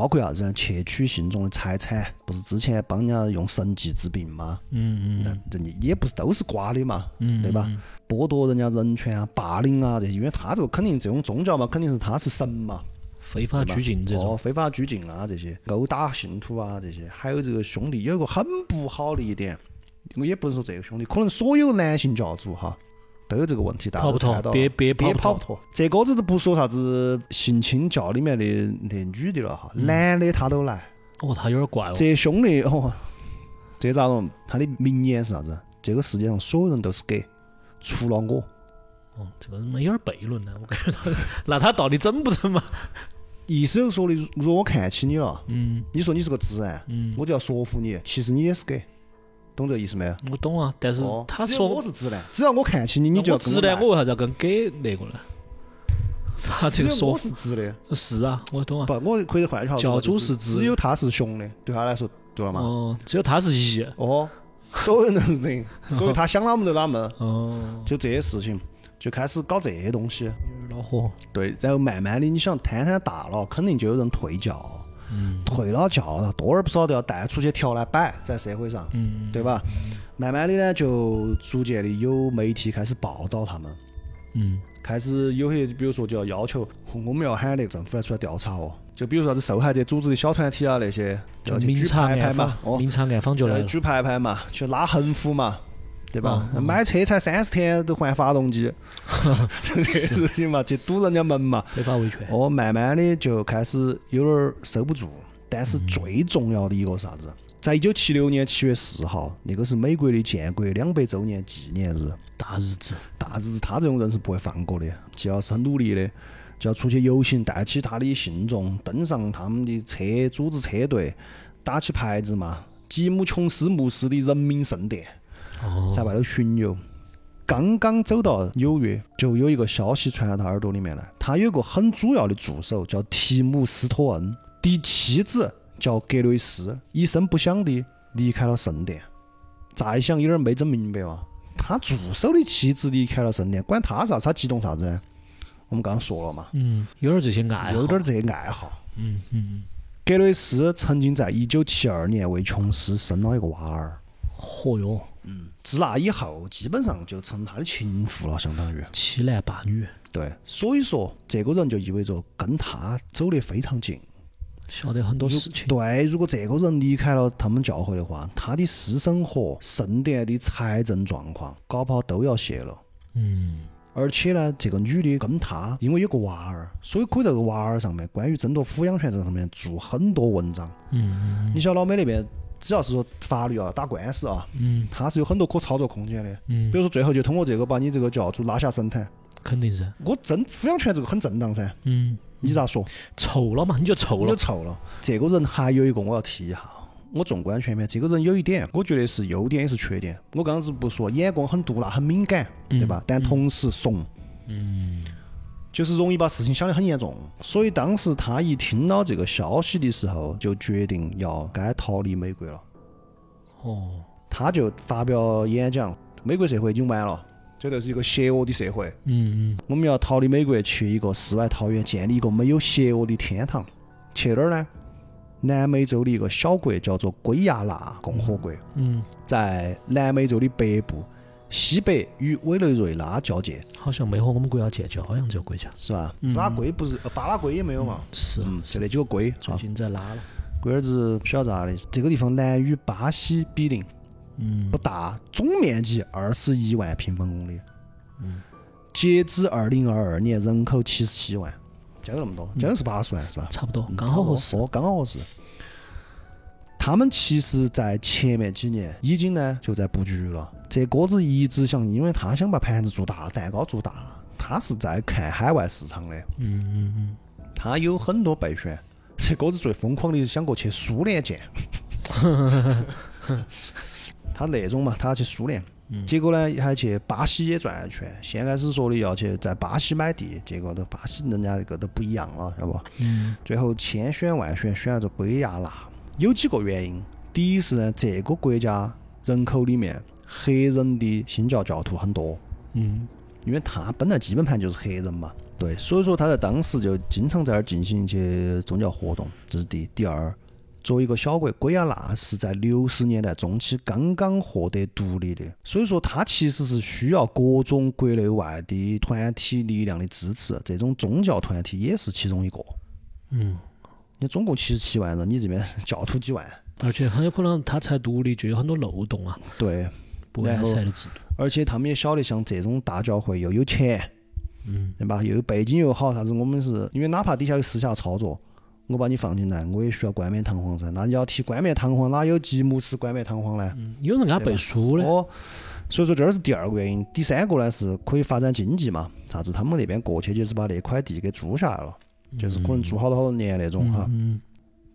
包括啥子呢？窃取信众的财产，不是之前帮人家用神迹治病吗？嗯那这也也不是都是瓜的嘛，嗯，对吧？嗯？剥夺人家人权啊，霸凌啊这些，因为他这个肯定这种宗教嘛，肯定是他是神嘛，非法拘禁这哦，种，非法拘禁啊这些，殴打信徒啊这些，还有这个兄弟有一个很不好的一点，我也不是说这个兄弟，可能所有男性教主哈都有这个问题，大家别别别跑不脱。这哥子都不说啥子性侵教里面的那女的了哈，男的他都来。哦，他有点怪哦。这兄弟哦，这咋弄？他的名言是啥子？这个世界上所有人都是 gay，除了我。哦，这个没有点悖论呢，我感觉到。那他到底整不整嘛？意思就是说的，如果我看起你了，嗯你说你是个直男，嗯，我就要说服你，其实你也是 gay，懂这个意思没有？我懂啊，但是哦他只有我是直男，只要我看起你，你就要我直男，来我为啥子要跟给那个呢？他这只有我个说法是直的，是啊，我懂啊。不，我可以换句话说，教主就是直只有他是雄的，对他来说，对了嘛？哦，只有他是一。哦，所有人都是人，所以他想哪门就哪门，哦，就这些事情就开始搞这些东西。有点恼火。对，然后慢慢的，你想摊摊大了，肯定就有人退教，嗯。退了教了，多而不少都要带出去调来摆在社会上，嗯，对吧？慢慢的呢，就逐渐的有媒体开始报道他们，嗯。开始有些，比如说就要要求我们要喊那个政府来出来调查哦，就比如说啥子受害者组织的小团体啊那些，就就明察暗牌牌嘛访，，哦，明察暗访就来举牌牌嘛，去拉横幅嘛，对吧？买车才三十天都换发动机，这些事情嘛，去堵人家门嘛。非法维权。哦，慢慢的就开始有点儿收不住，但是最重要的一个啥子，在一九七六年七月四号，那个是美国的建国两百周年纪念日，大日子，大日子他这种人是不会放过的，季老师很努力的，就要出去游行，带起他的信众，登上他们的车，组织车队，打起牌子嘛，吉姆琼斯牧师的人民圣殿，哦，在外头巡游。刚刚走到纽约，就有一个消息传到他耳朵里面来。他有个很主要的助手叫提姆·斯托恩，的妻子叫格雷斯，一声不响的离开了圣殿。再想有点没整明白嘛，他助手的妻子离开了圣殿，管他啥子？他激动啥子呢？我们刚刚说了嘛，嗯，有点这些爱好，有点这些爱好。嗯嗯，格雷斯曾经在一九七二年为琼斯生了一个娃儿。嚯哟，自那以后，基本上就成他的情妇了，相当于。七男八女，对，所以说这个人就意味着跟他走得非常近。晓得很多事情。对，如果这个人离开了他们教会的话，他的私生活、圣殿的财政状况，搞不好都要泄露。嗯，而且呢，这个女的跟他因为有个娃儿，所以可以在这个娃儿上面，关于争夺抚养权这个上面做很多文章。嗯你晓得老美那边，只要是说法律啊、打官司啊，嗯。他是有很多可操作空间的。嗯。比，如说最后就通过这个把你这个教主拉下神坛，肯定是，我争抚养权这个很正当噻，嗯，你咋说？臭了嘛，你就臭了。你就，臭了。这个人还有一个我要提一下，我纵观全面，这个人有一点，我觉得是优点也是缺点。我刚刚是不说眼光很毒辣、很敏感，对吧？但同时怂，嗯就是容易把事情想得很严重。所以当时他一听到这个消息的时候，就决定要该逃离美国了。哦，他就发表演讲：美国社会已经完了，这就是一个邪恶的社会。嗯嗯我们要逃离美国，去一个世外桃源，建立一个没有邪恶的天堂。去哪儿呢？南美洲的一个小国叫做圭亚那共和国，嗯，在南美洲的北部，西北与委内瑞拉交界，好像没和我们国家建交好像，这个国家是吧？拉圭不是，呃巴拉圭也没有嘛。是嗯，就那几个龟，最啊，近在拉了，龟儿子不晓得咋的。这个地方南与巴西比邻，嗯不大，总面积二十一万平方公里。嗯，截至二零二二年，人口七十七万，就有那么多，就是八十万是吧？差不多嗯，刚好合适，哦，刚好合适。他们其实，在前面几年已经呢就在布局了。这哥子一直想，因为他想把盘子做大，蛋糕做大，他是在看海外市场的，嗯嗯嗯，他有很多备选。这哥子最疯狂的是想过去苏联见，他那种嘛，他要去苏联，结果呢还去巴西也转了一圈。先开始说的要去在巴西买地，结果都巴西人家那个都不一样了，晓得不？嗯最后千选万选选了个圭亚那，有几个原因。第一是呢，这个国家人口里面黑人的新教教徒很多，嗯因为他本来基本盘就是黑人嘛，对，所以说他在当时就经常在那儿进行一些宗教活动，这是第一。第二，作为一个小国，圭亚那是在六十年代中期刚刚获得独立的，所以说它其实是需要各种国内外的团体力量的支持，这种宗教团体也是其中一个。嗯，你总共七十七万人，你这边 教徒几万？而且很有可能他才独立就有很多漏洞啊，对，不完善的制度，而且他们也晓得，像这种大教会又有钱，嗯对吧？又有背景又好，啥子我们是因为哪怕底下有私下操作，我把你放进来，我也需要冠冕堂皇噻。那你要提冠冕堂皇，哪有吉姆斯冠冕堂皇呢？嗯，有人给他背书的，哦，所以说这儿是第二个原因。第三个呢是可以发展经济嘛？啥子？他们那边过去就是把那块地给租下来了，就是可能做好多好多年那种哈。嗯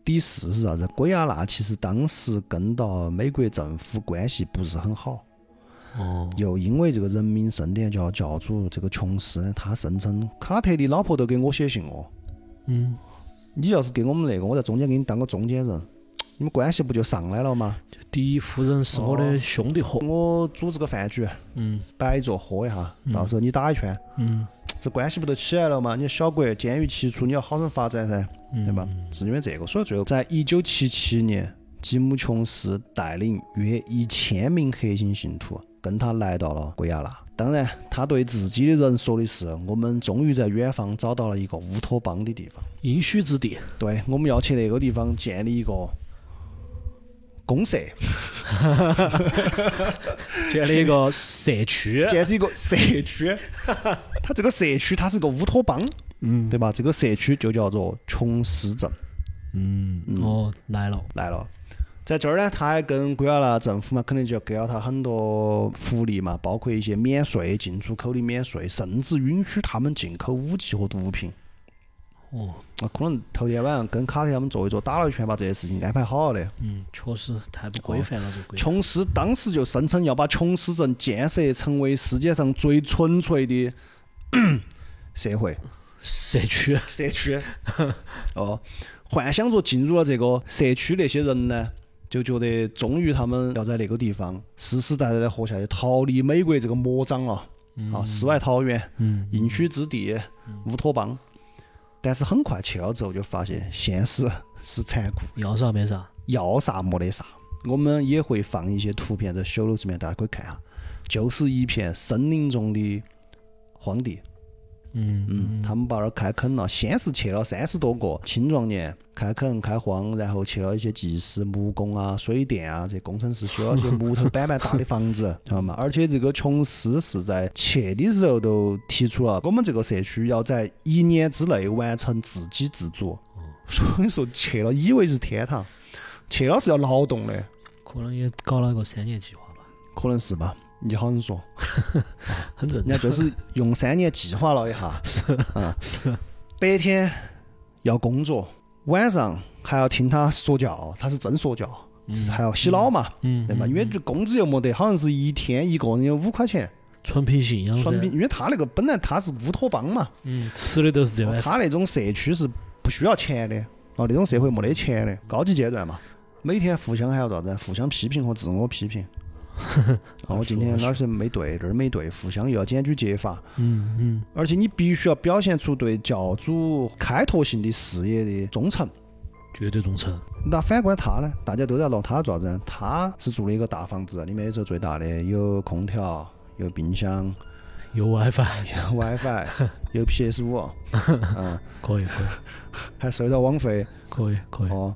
第四是啥子？圭亚那其实当时跟到美国政府关系不是很好。哦，又因为这个人民圣殿教教主这个琼斯，他声称卡特的老婆都给我写信哦，嗯，你要是给我们那个，我在中间给你当个中间人，你们关系不就上来了吗？第一夫人是我的兄弟伙，我组织个饭局，嗯摆一桌喝一下，到时候你打一圈，嗯这关系不就起来了吗？你小国监狱其处，你要好生发展噻，嗯，对吧？是因为这个，所以最后在一九七七年，吉姆琼斯带领约一千名核心信徒跟他来到了圭亚那。当然，他对自己的人说的是：“我们终于在远方找到了一个乌托邦的地方。应许之地，对，我们要去那个地方建立一个公社，建立一个社区，建是一个社区。它这个社区它是个乌托邦，嗯对吧？这个社区就叫做琼斯镇。嗯，哦，来了，来了。在这儿呢，他还跟圭亚那政府嘛，肯定就要给了他很多福利嘛，包括一些免税、进出口的免税，甚至允许他们进口武器和毒品。哦，那，可能头天晚上跟卡特他们坐一坐，打了一圈，把这些事情安排好了的。嗯，确实太不规范了，这规。琼斯当时就声称要把琼斯镇建设成为世界上最纯粹的 社会社区，社区。哦，幻想着进入了这个社区，那些人呢，就觉得终于他们要在那个地方实实在在的活下去，逃离美国这个魔掌了。啊，世外桃源，嗯，应许之地，乌托邦。但是很快去了之后，就发现现实是残酷，要啥没啥，要啥没得啥。我们也会放一些图片在小楼子里面，大家可以看下，就是一片森林中的荒地。嗯嗯，他们把那儿开垦了，先是去了三十多个青壮年开垦开荒，然后去了一些技师、木工啊、水电啊这工程师修了些木头板板搭的房子，知道吗？而且这个琼斯是在去的时候都提出了，我们这个社区要在一年之内完成自给自足。所以说去了以为是天堂，去了是要劳动的，可能也搞了一个三年计划吧，可能是吧？你好生说，很正人家就是用三年计划了一下，是啊，是，白天要工作，晚上还要听他说教，他是真说教，就是还要洗脑嘛，嗯，对吧？因为这工资又没得，好像是一天一个人有五块钱，纯凭信仰，纯凭，因为他那个本来他是乌托邦嘛，嗯，吃的都是这碗饭，他那种社区是不需要钱的，哦，那种社会没得钱的，高级阶段嘛，每天互相还要咋子？互相批评和自我批评。哦，我今天哪儿是没对，这儿没对，互相又要检举揭发，嗯嗯，而且你必须要表现出对教主开拓性的事业的忠诚。绝对忠诚，那反观他呢？大家都在弄他做啥子呢？他是住了一个大房子，里面也是最大的，有空调，有冰箱，有 WiFi，有 WiFi，有 PS 五，嗯，可以可以还收到网费。可以可以，哦，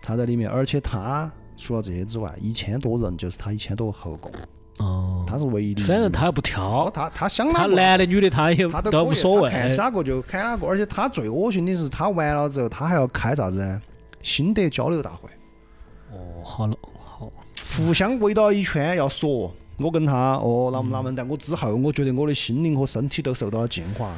他在里面，而且他除了这些之外，一千多人就是他一千多个后宫，哦，他是唯一的。反正他又不挑哦，，他他想他哪个男的女的他也他都无所谓看，哪个就看哪个，而且他最恶心的是，他完了之后，他还要开啥子呢？心得交流大会，哦，好了好，互相围到一圈要说，我跟他哦哪么哪么，但我之后我觉得我的心灵和身体都受到了净化。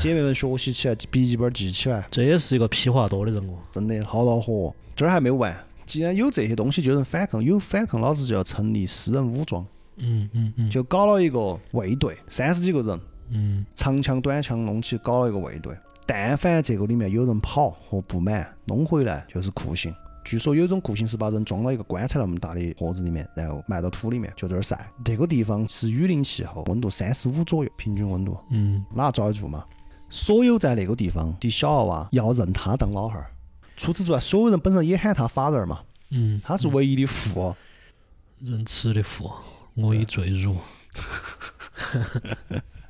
姐妹们学习起来，笔记本记起来，这也是一个屁话多的人哦，真的好恼火。这儿还没完，既然有这些东西就能反抗，有反抗，老子就要成立私人武装，嗯嗯嗯就搞了一个卫队，三十几个人，嗯，长枪短枪弄起，搞了一个卫队。但凡这个里面有人跑和不满，弄回来就是酷刑。据说有种酷刑是把人装到一个棺材那么大的盒子里面，然后埋到土里面，就这儿晒。这个地方是雨林气候，温度三十五左右，平均温度，嗯，哪遭得住嘛？所有在那个地方的小娃娃要认他当老汉儿。除此之外，所有人本身也喊他法人儿嘛，嗯，他是唯一的父。仁慈的父，我已坠入。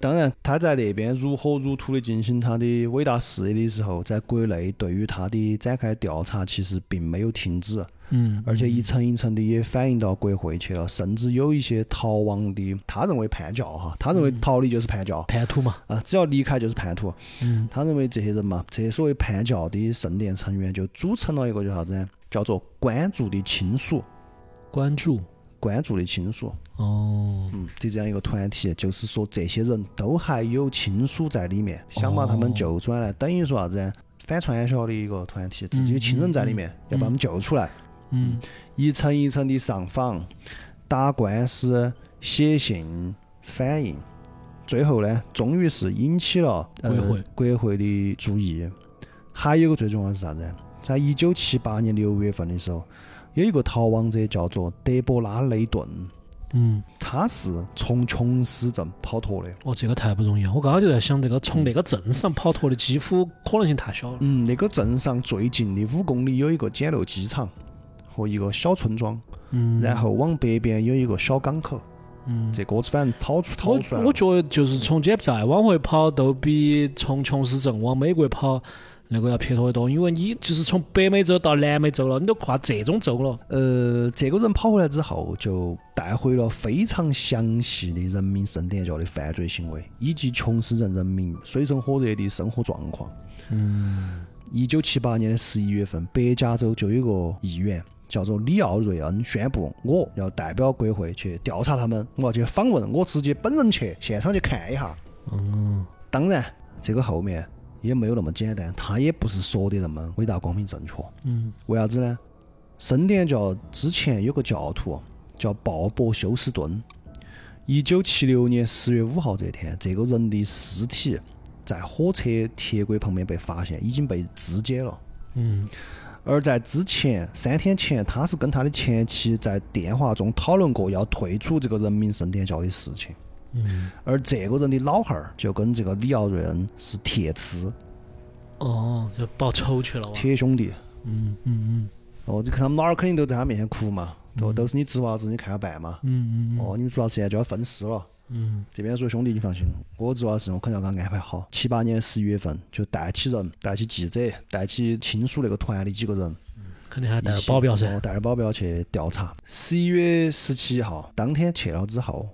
当然，他在那边如火如荼的进行他的伟大事业的时候，在国内对于他的展开调查其实并没有停止，嗯，而且一层一层的也反映到国会去了，甚至有一些逃亡的，他认为叛教哈，他认为逃离就是叛教叛徒嘛，啊，只要离开就是叛徒。嗯他认为这些人嘛，这些所谓叛教的圣殿成员就组成了一个叫啥子呢？叫做关注的亲属，关注。关注的亲属。哦，嗯，的这样一个团体，就是说这些人都还有亲属在里面，想把他们救出来，等于说啥子呢？反传销的一个团体，自己的亲人在里面，要把他们救出来，嗯一层一层的上访、打官司、写信、反映，最后呢，终于是引起了、呃、国会国会的注意。还有一个最重要的是啥子？在一九七八年六月份的时候，有一个逃亡者叫做德伯拉·雷顿。嗯，他是从琼斯镇跑脱的。哦，这个太不容易了。我刚刚就在想，这个从那个镇上跑脱的几乎可能性太小了。嗯，那个镇上最近的五公里有一个简陋机场和一个小村庄，嗯，然后往北边有一个小港口。嗯，这歌词反正掏出逃我出来了我觉得就是从柬埔寨往回跑，都比从琼斯镇往美国跑那个要撇脱得多，因为你就是从北美洲到南美洲了，你都跨这种洲了。呃，这个人跑回来之后，就带回了非常详细的人民圣殿教的犯罪行为，以及琼斯镇人民水深火热的生活状况。嗯一九七八年的十一月份，北加州就有个议员叫做里奥瑞恩宣布，我要代表国会去调查他们，我要去访问，我直接本人去现场去看一下。嗯，当然，这个后面也没有那么简单，他也不是说的那么伟大、光明、正确。嗯，为啥子呢？圣殿教之前有个教徒叫鲍勃休斯顿，一九七六年十月五号这天，这个人的尸体在火车铁轨旁边被发现，已经被肢解了。嗯，而在之前三天前，他是跟他的前妻在电话中讨论过要退出这个人民圣殿教的事情。嗯，而这个人的老汉儿就跟这个李奥瑞恩是铁痴、哦，就报仇去了。铁兄弟。嗯嗯哦，你看他们哪儿肯定都在他面前哭嘛，都都是你侄娃子，你看着办嘛。嗯嗯哦，你们主要现在就要分尸了。嗯这边说兄弟，你放心，我主要是我肯定要给他安排好。七八年十一月份，就带起人，带起记者，带起亲属那个团的几个人，肯定还带着保镖噻哦。带着保镖去调查。十一月十七号当天去了之后，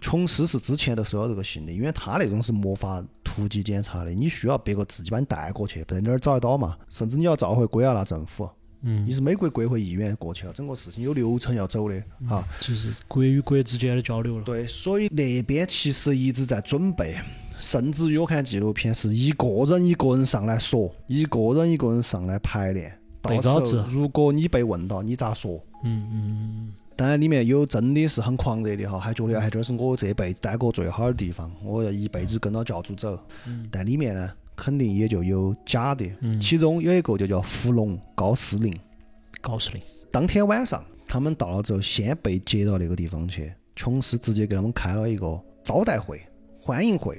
琼斯是之前都收到这个信的，因为他那种是没法突击检查的，你需要别个自己把你带过去，不然哪儿找得到嘛？甚至你要召回圭亚那政府，嗯你，是美国国会议员过去了，整个事情有流程要走的哈。就是国与国之间的交流了。对，所以那边其实一直在准备，甚至于我看纪录片是一个人一个人上来说，一个人一个人上来排练。到时候如果你被问到，你咋说？嗯嗯当然里面有真的是很狂热的哈，还觉得哎这是我这辈子待过最好的地方，我要一辈子跟到教主走。但里面呢，肯定也就有假的，嗯其中有一个就叫弗龙高斯林。高司令。当天晚上，他们到了之后，先被接到那个地方去，琼斯直接给他们开了一个招待会、欢迎会，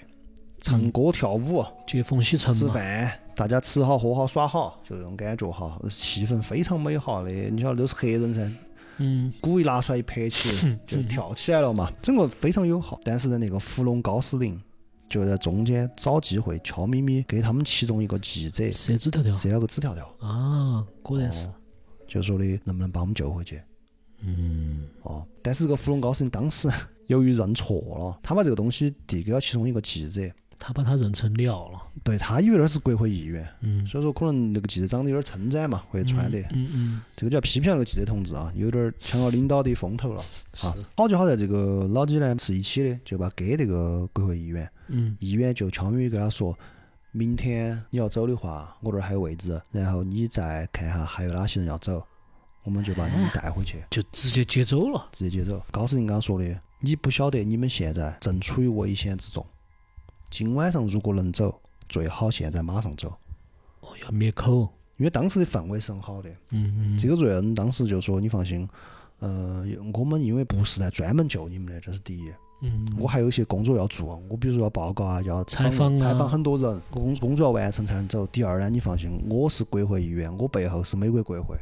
唱歌跳舞、接风洗尘嘛。吃饭，大家吃好喝好耍好，就这种感觉哈，气氛非常美好的。你晓得都是黑人噻，嗯鼓一拿出来一拍起，就跳起来了嘛，整个非常友好。但是呢，那个弗隆高斯林就在中间找机会，悄咪咪给他们其中一个记者设纸条条设了个纸条条，啊，果然是。哦就说的能不能把我们救回去。嗯哦，但是这个芙蓉高僧当时 由于认错了，他把这个东西递给了其中一个记者，他把他认成鸟了。对他以为那是国会议员，嗯，所以说可能那个记者长得有点称赞嘛，或者穿的，嗯嗯，这个就要批评那个记者同志啊，有点儿抢了领导的风头了。是啊，好就好在这个老几呢是一起的，就把给那个国会议员，嗯议员就悄咪咪跟他说，明天你要走的话，我这儿还有位置，然后你再看下还有哪些人要走，我们就把你们带回去。就直接接走了。直接接走。高司令刚刚说的，你不晓得你们现在正处于危险之中。今晚上如果能走，最好现在马上走，哦，要灭口。因为当时的氛围是很好的。嗯嗯，这个瑞恩当时就说：“你放心，呃，我们因为不是来专门救你们的，这是第一。嗯，我还有一些工作要做，我比如说要报告啊，要采访啊采访很多人，工工作要完成才能走。第二呢，你放心，我是国会议员，我背后是美国国会，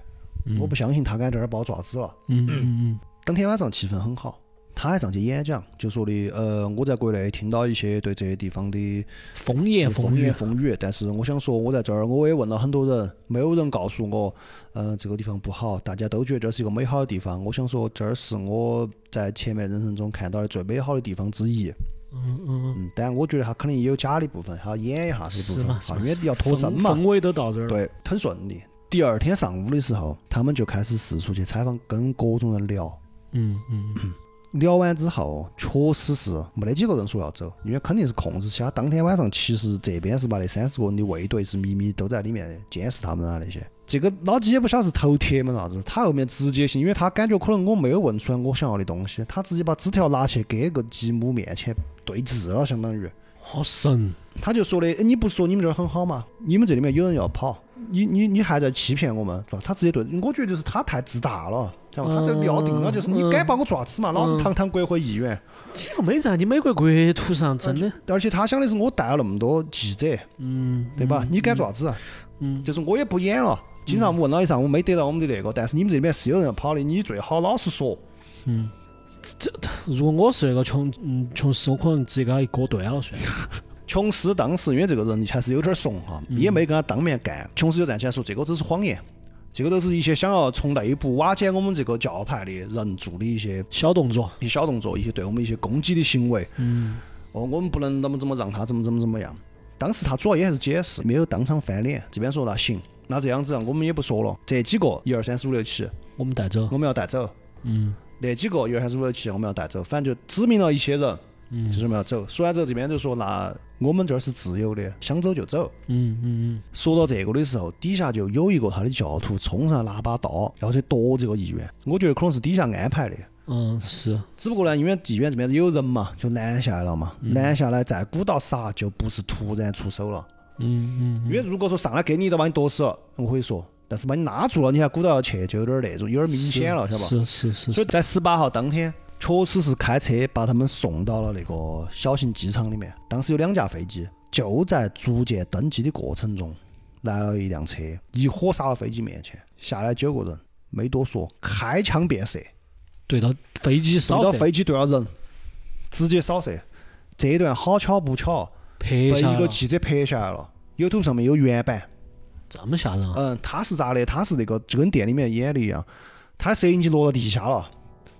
我不相信他敢在这儿把我抓子了。嗯嗯嗯当天晚上气氛很好，他还上去演讲，就说的呃，我在国内听到一些对这些地方的嗯，风言风风语言。风语，但是我想说，我在这儿我也问了很多人，没有人告诉我，呃，这个地方不好，大家都觉得这是一个美好的地方。我想说，这儿是我在前面人生中看到的最美好的地方之一。嗯嗯嗯，但我觉得他肯定也有假的部分，他要演一下这部分，是 嘛因为要嗯，脱身嘛氛。围都到这儿了。对，很顺利。第二天上午的时候，他们就开始四处去采访，跟各种人聊。嗯嗯嗯 聊完之后，确实是没得几个人说要走，因为肯定是控制起他。当天晚上，其实这边是把那三十个人的卫队是秘密都在里面监视他们啊那些。这个老几也不晓得是头铁么啥子，他后面直接性，因为他感觉可能我没有问出来我想要的东西，他直接把纸条拿去给个吉姆面前对质了，相当于。好神。他就说的，你不说你们这儿很好嘛？你们这里面有人要跑，你你你还在欺骗我们，是吧？他直接对，我觉得就是他太自大了，他就料定了，就是你敢把我抓子嘛？老子堂堂国会议员，你又没在你美国国土上，真的。而且他想的是我带了那么多记者，嗯，对吧？你敢抓子？嗯，就是我也不演了。经常问了一上午没得到我们的那个，但是你们这边是有人要跑的，你最好老实说。嗯，这如果我是那个琼嗯琼斯，我可能直接给他一锅端了算了。琼斯当时因为这个人还是有点怂哈，也没跟他当面干。琼斯就站起来说：“这个只是谎言，这个都是一些想要从内部瓦解我们这个教派的人做的一些小动作。一些小动作，一些对我们一些攻击的行为。嗯哦，我们不能怎么怎么让他怎么怎么怎么样。当时他主要也还是解释，没有当场翻脸。这边说那行，那这样子我们也不说了，这几个一二三四五六七我们带走。我们要带走，嗯那几个一二三四五六七我们要带走，反正就指明了一些人，嗯就是我们要走。说完之后，这边就说那我们这儿是自由的，想走就走。嗯嗯嗯说到这个的时候，底下就有一个他的教徒冲上来拿把刀要去夺这个议员，我觉得可能是底下安排的。嗯嗯，是。只不过呢，因为议员这边有人嘛，就拦下来了嘛，拦下来再鼓捣杀，就不是突然出手了。嗯嗯因为如果说上来给你一刀把你剁死了，我可以说，但是把你拉住了，你还鼓捣要去，就有点那种有点明显了，晓得吧？是是是是。所以在十八号当天，确实是开车把他们送到了那个小型机场里面。当时有两架飞机，就在逐渐登机的过程中，来了一辆车，一火杀到飞机面前，下来九个人，没多说，开枪便射，对到飞机扫射，到飞机对了人，直接扫射。这段好巧不巧，拍被一个记者拍下来了。有图上面有原版，这么吓人啊！嗯，他是咋的？他是那个就跟店里面演的一样，他摄影机落到地下了，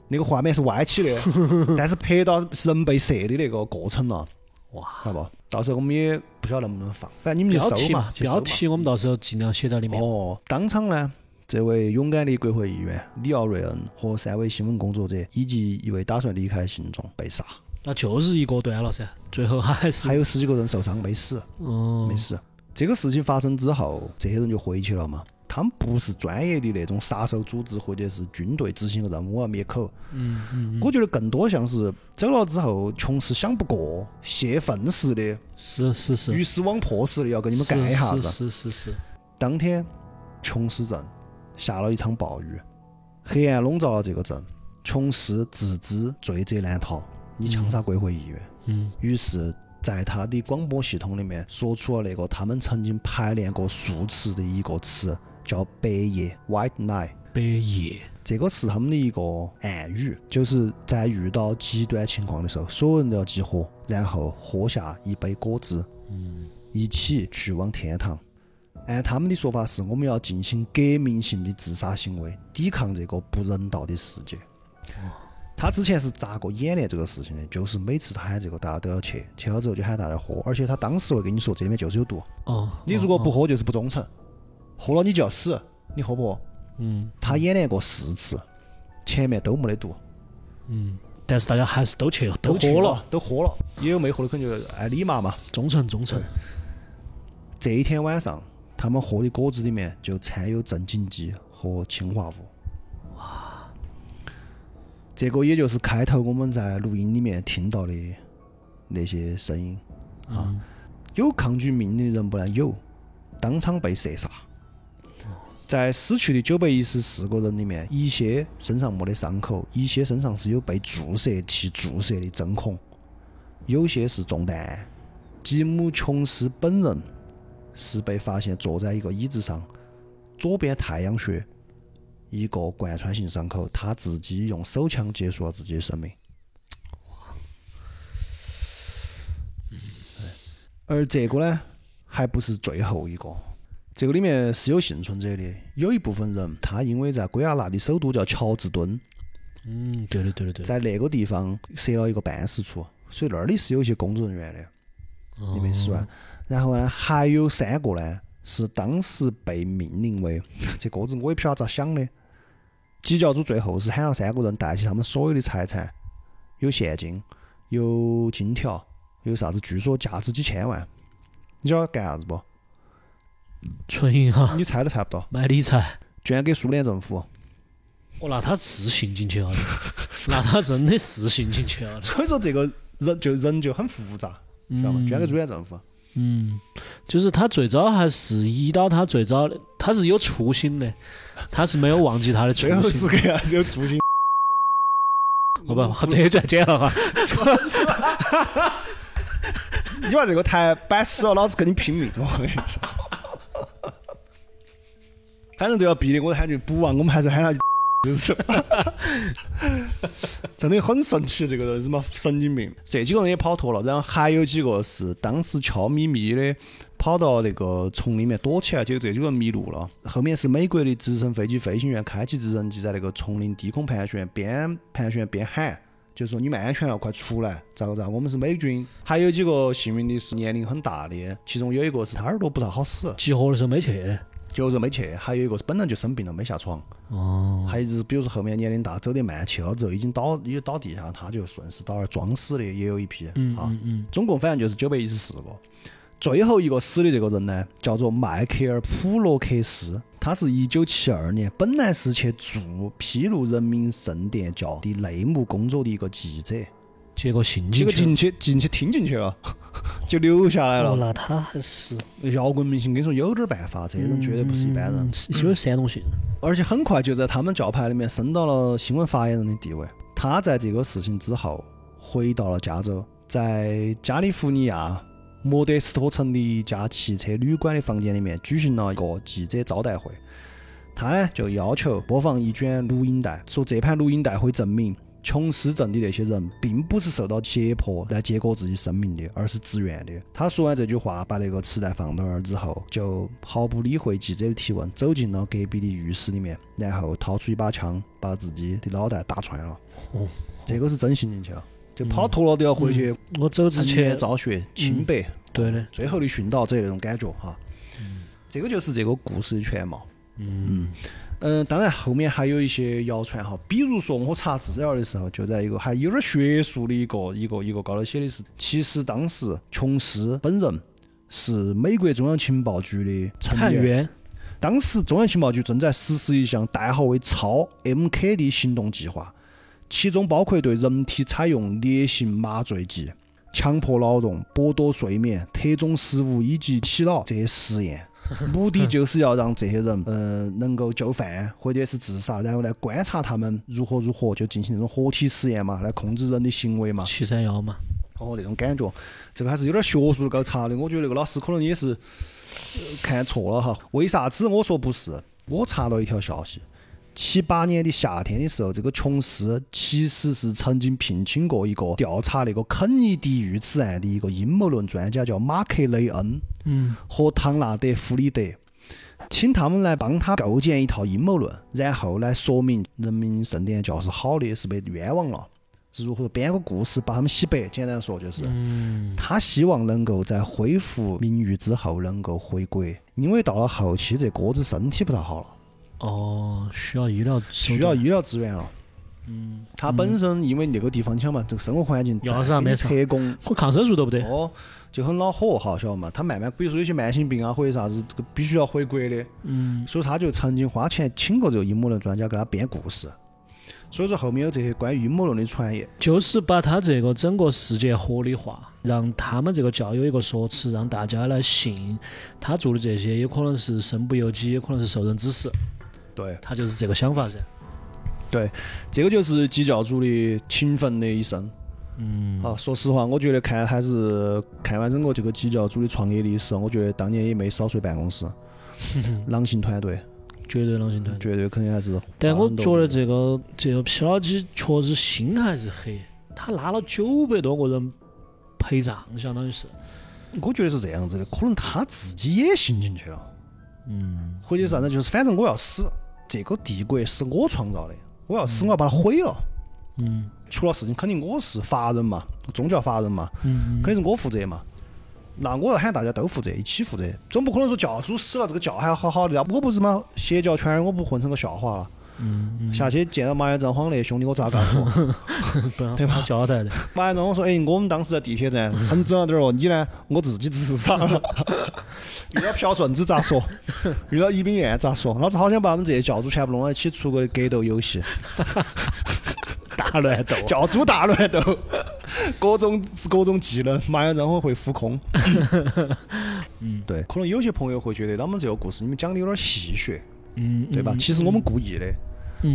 那个画面是歪起的，但是拍到人被射的那个过程了，哇，好不？到时候我们也不晓得能不能放，反正你们就标题搜嘛，去搜嘛标题我们到时候尽量写到里面。哦，当场呢，这位勇敢的国会议员里奥瑞恩和三位新闻工作者以及一位打算离开的信众被杀，那就是一个端了噻，最后还是还有十几个人受伤没死，嗯没死。这个事情发生之后，这些人就回去了嘛。他们不是专业的那种杀手组织或者是军队执行的任务要灭口，嗯嗯，我觉得更多像是走了之后穷是想不过，泄愤似的，是是是，鱼死网破似的要跟你们干一下子。是是是是，当天，琼斯镇下了一场暴雨，黑暗笼罩了这个镇。琼斯自知罪责难逃，你枪杀国会议员，嗯。于是在他的广播系统里面说出了那个他们曾经排练过数次的一个词，叫“白夜 （White Night）”。白夜，这个是他们的一个暗语，就是在遇到极端情况的时候，所有人都要集合，然后喝下一杯果汁，嗯一起去往天堂。按他们的说法是，我们要进行革命性的自杀行为，抵抗这个不人道的世界。他之前是咋个演练这个事情的？就是每次他喊这个，大家都要去，去了之后就喊大家喝，而且他当时会跟你说这里面就是有毒，哦，你如果不哦，喝就是不忠诚，喝了你就要死，你喝不喝？嗯他演练过四次，前面都没得毒。嗯，但是大家还是都去都喝了，，都喝了，也有没喝的，可能就爱你妈嘛。忠诚忠诚，这一天晚上，他们喝的果汁里面就掺有镇静剂和氰化物。哇这个也就是开头我们在录音里面听到的那些声音啊。有抗拒命令的人不能？有，当场被射杀。在死去的九百一十四个人里面，一些身上没得伤口，一些身上是有被注射器注射的针孔，有些是中弹。吉姆·琼斯本人是被发现坐在一个椅子上，左边太阳穴一个贯穿性伤口，他自己用手枪结束了自己的生命。而这个呢，还不是最后一个，这个里面是有幸存者的，有一部分人他因为在圭亚那的首都叫乔治敦，嗯，对的对的对，在那个地方设了一个办事处，所以那里是有一些工作人员的。你没死完。然后呢，还有三个呢是当时被命令为 这个子我也不晓得咋想的。基教主最后是喊了三个人带起他们所有的财产，有现金，有金条，有啥子？据说价值几千万。你知道干啥子不？存银行你猜都猜不到，买理财，捐给苏联政府。哦，那他是信进去了的，那他真的是信进去了，所以说这个人就人就很复杂，知道吗？捐给苏联政府。嗯，就是他最早还是依到他最早的，他是有初心的，他是没有忘记他的初最后时心。刻还是有初心。哦不，这一段剪了哈。你把这个台摆死了，老子跟你拼命！我跟你说，反正都要逼的，我喊句不啊，我们还是喊他就是，真的很神奇，这个人是嘛神经病。这几个人也跑脱了，然后还有几个是当时悄咪咪的跑到那个丛里面躲起来，结果这几个人迷路了。后面是美国的直升飞机飞行员开起直升机在那个丛林低空盘旋，边盘旋边喊。就是说你们安全了，快出来，咋个咋？我们是美军，还有几个幸运的是年龄很大的，其中有一个是他耳朵不咋好使，集合的时候没去。就是没去，还有一个是本来就生病了没下床，哦，还有就是比如说后面年龄大走得慢，去了之后已经倒已经倒地下，他就顺势倒那儿装死的也有一批嗯啊。嗯嗯，总共反正就是九百一十四个。最后一个死的这个人呢，叫做迈克尔·普洛克斯，他是一九七二年，本来是去做披露人民圣殿教的内幕工作的一个记者，结果信结果进去。进去听进去了，就留下来哦，了。那他还是摇滚明星跟你说有点办法，这人绝对不是一般人嗯，是有煽动性。而且很快就在他们教派里面升到了新闻发言人的地位。他在这个事情之后回到了加州，在加利福尼亚莫德斯托城的一家汽车旅馆的房间里面举行了一个记者招待会。他呢就要求播放一卷录音带，说这盘录音带会证明琼斯镇的那些人并不是受到胁迫来结果自己生命的，而是自愿的。他说完这句话，把那个磁带放到那儿之后，就毫不理会记者的提问，走进了隔壁的浴室里面，然后掏出一把枪，把自己的脑袋打穿了。哦，这个是真信进去了，就跑脱了都要回去我走之前，昭雪、清白。对的，最后的殉道者那种感觉哈。这个就是这个故事的全貌。嗯嗯，当然后面还有一些谣传哈，比如说我查资料的时候，就在一个还有点学术的一个一个一个高头写的是，其实当时琼斯本人是美国中央情报局的成员，探员，当时中央情报局正在实施一项代号为“超 MK” 的行动计划，其中包括对人体采用烈性麻醉剂、强迫劳动、剥夺睡眠、特种食物以及洗脑这些实验。目的就是要让这些人，呃，能够就范或者是自杀，然后来观察他们如何如何，就进行这种活体实验嘛，来控制人的行为嘛。七三幺嘛，哦，那种感觉，这个还是有点学术的搞查的。我觉得那个老师可能也是、呃看错了哈。为啥子我说不是？我查到一条消息，七八年的夏天的时候，这个琼斯其实是曾经聘请过一个调查那个肯尼迪遇刺案的一个阴谋论专家，叫马克雷恩。嗯。和唐纳德·弗里德。请他们来帮他构建一套阴谋论，然后来说明人民圣殿教是好的，是被冤枉了，是如何编个故事把他们洗白。简单说就是，嗯。他希望能够在恢复名誉之后能够回国，因为到了后期这哥子身体不太好了，哦，需要医疗需要医疗资源了。嗯，他本身因为那个地方你想嘛，这个生活环境要再给你啥没啥特工。我抗生素都不得，哦，就很恼火哈，晓得嘛？他慢慢，比如说有些慢性病啊或者啥子，这个必须要回国的，嗯。所以他就曾经花钱请过这个阴谋论专家给他编故事。所以说后面有这些关于阴谋论的传言，就是把他这个整个事件合理化，让他们这个教有一个说辞，让大家来信。他做的这些，有可能是身不由己，也可能是受人指使，对。他就是这个想法噻。对，这个就是基教主的勤奋的一生。嗯，啊，说实话，我觉得看还是看完整个这个基教主的创业历史，我觉得当年也没少睡办公室，狼性团队。绝对狼性团队。绝对肯定还是但我觉得这个这个皮老基确实心还是黑，他拉了九百多个人陪葬，相当于是。我觉得是这样子的，可能他自己也信进去了，嗯，或者啥子，就是反正我要死，这个帝国是我创造的，我要死，我要把它毁了。嗯出了事情，肯定我是法人嘛，宗教法人嘛，嗯肯定是我负责嘛。那我要喊大家都负责，一起负责，总不可能说教主死了，这个教还要好好的，我不是嘛？邪教圈儿我不混成个笑话了。嗯下去见到麻原彰晃那兄弟，我咋干说？嗯，不让对吧他交代的。麻原彰晃说：“哎，我们当时在地铁站 很整了点儿哦，你呢？我自己自杀了。遇到朴顺子咋说？遇到宜宾院咋说？老子好想把我们这些教主全部弄到一起，出个格斗游戏，大乱斗，教主大乱斗，各种各种技能，麻原彰晃会浮空。嗯，对，可能有些朋友会觉得，他们这个故事你们讲的有点戏谑，嗯，对吧？其实我们故意的。嗯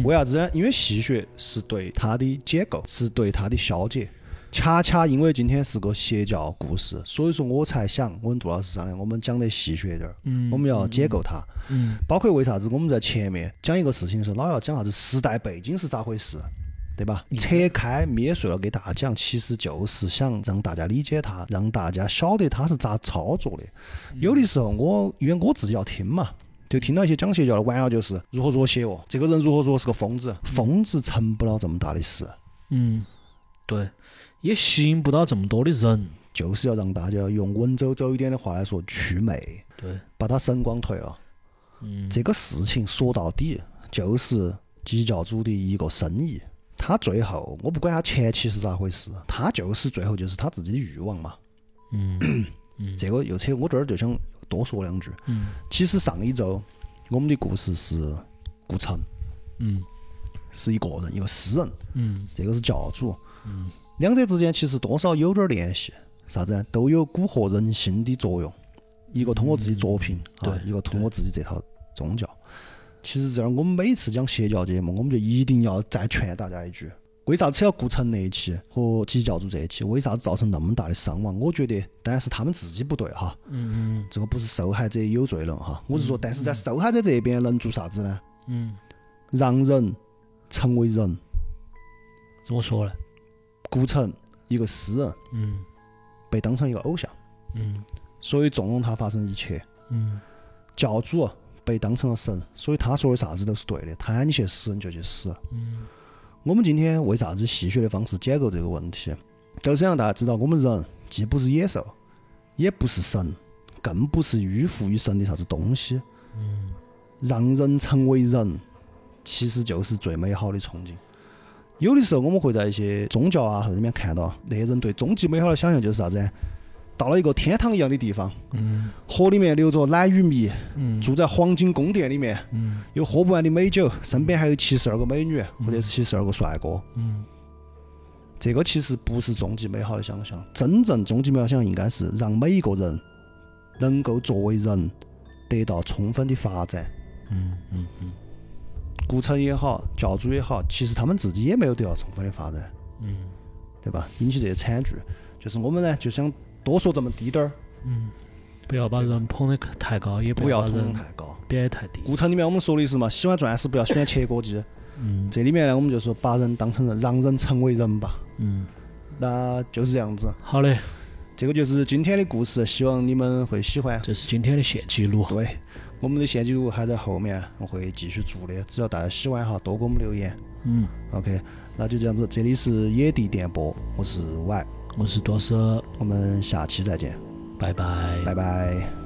为啥子呢？因为戏谑是对它的解构，是对它的消解。恰恰因为今天是个邪教故事，所以说我才想，我跟杜老师商量，我们讲得戏谑点儿，嗯我们要解构它。嗯包括为啥子我们在前面讲一个事情的时候，老要讲啥子时代背景是咋回事，对吧？拆开灭碎了给大家讲，其实就是想让大家理解它，让大家晓得它是咋操作的。有的时候我因为我自己要听嘛。就听到一些讲邪教的，完了就是如何如何邪恶，这个人如何如何是个疯子，疯子成不了这么大的事。嗯对，也吸引不到这么多的人。就是要让大家用文绉绉一点的话来说，祛魅，对，把他神光退了。嗯，这个事情说到底就是基教主的一个生意。他最后，我不管他前期是咋回事，他就是最后就是他自己的欲望嘛。嗯 这个又扯，我这儿就想多说两句。嗯其实上一周我们的故事是顾城，嗯是一个人，一个诗人，嗯这个是教主。嗯两者之间其实多少有点儿联系，啥子呢？都有蛊惑人心的作用。一个通过自己作品，啊对，一个通过自己这套宗教。其实这儿我们每次讲邪教节目，我们就一定要再劝大家一句：为啥子要顾城那一期和基教主这一期？为啥子造成那么大的伤亡？我觉得当然是他们自己不对哈，嗯嗯这个不是受害者有罪论哈。我是说，但是在受害者这边能做啥子呢？嗯，让人成为人。怎么说呢？顾城一个诗人嗯被当成一个偶像，嗯所以纵容他发生一切。嗯教主啊被当成了神，所以他说的啥子都是对的，他喊你去死你就去死。嗯我们今天为啥子戏谑的方式解构这个问题，就是让大家知道，我们人既不是野兽，也不是神，更不是迂腐于神的啥子东西。嗯让人成为人，其实就是最美好的憧憬。有的时候我们会在一些宗教啊啥子里面看到，那些人对终极美好的想象就是啥子？到了一个天堂一样的地方，嗯。河里面流着奶与蜜，嗯。住在黄金宫殿里面，嗯。有喝不完的美酒，身边还有七十二个美女或者是七十二个帅哥。嗯。这个其实不是终极美好的想象，真正终极美好想象应该是让每一个人能够作为人得到充分的发展。嗯嗯嗯。顾城也好，教主也好，其实他们自己也没有得到充分的发展，嗯。对吧？引起这些惨剧，就是我们呢就想多说这么滴点儿，嗯，不要把人捧得太高，也不要捧把人得太高。贬得太低。顾城里面我们说的是嘛，喜欢钻石不要喜欢切割机。嗯这里面呢，我们就说把人当成人，让人成为人吧。嗯，那就是这样子，好嘞，这个就是今天的故事，希望你们会喜欢。这是今天的现记录。对，我们的现记录还在后面，我会继续做的，只要大家喜欢哈，多给我们留言。嗯，OK，那就这样子，这里是野地电波，我是 Y，我是多斯，我们下期再见，拜拜。拜拜。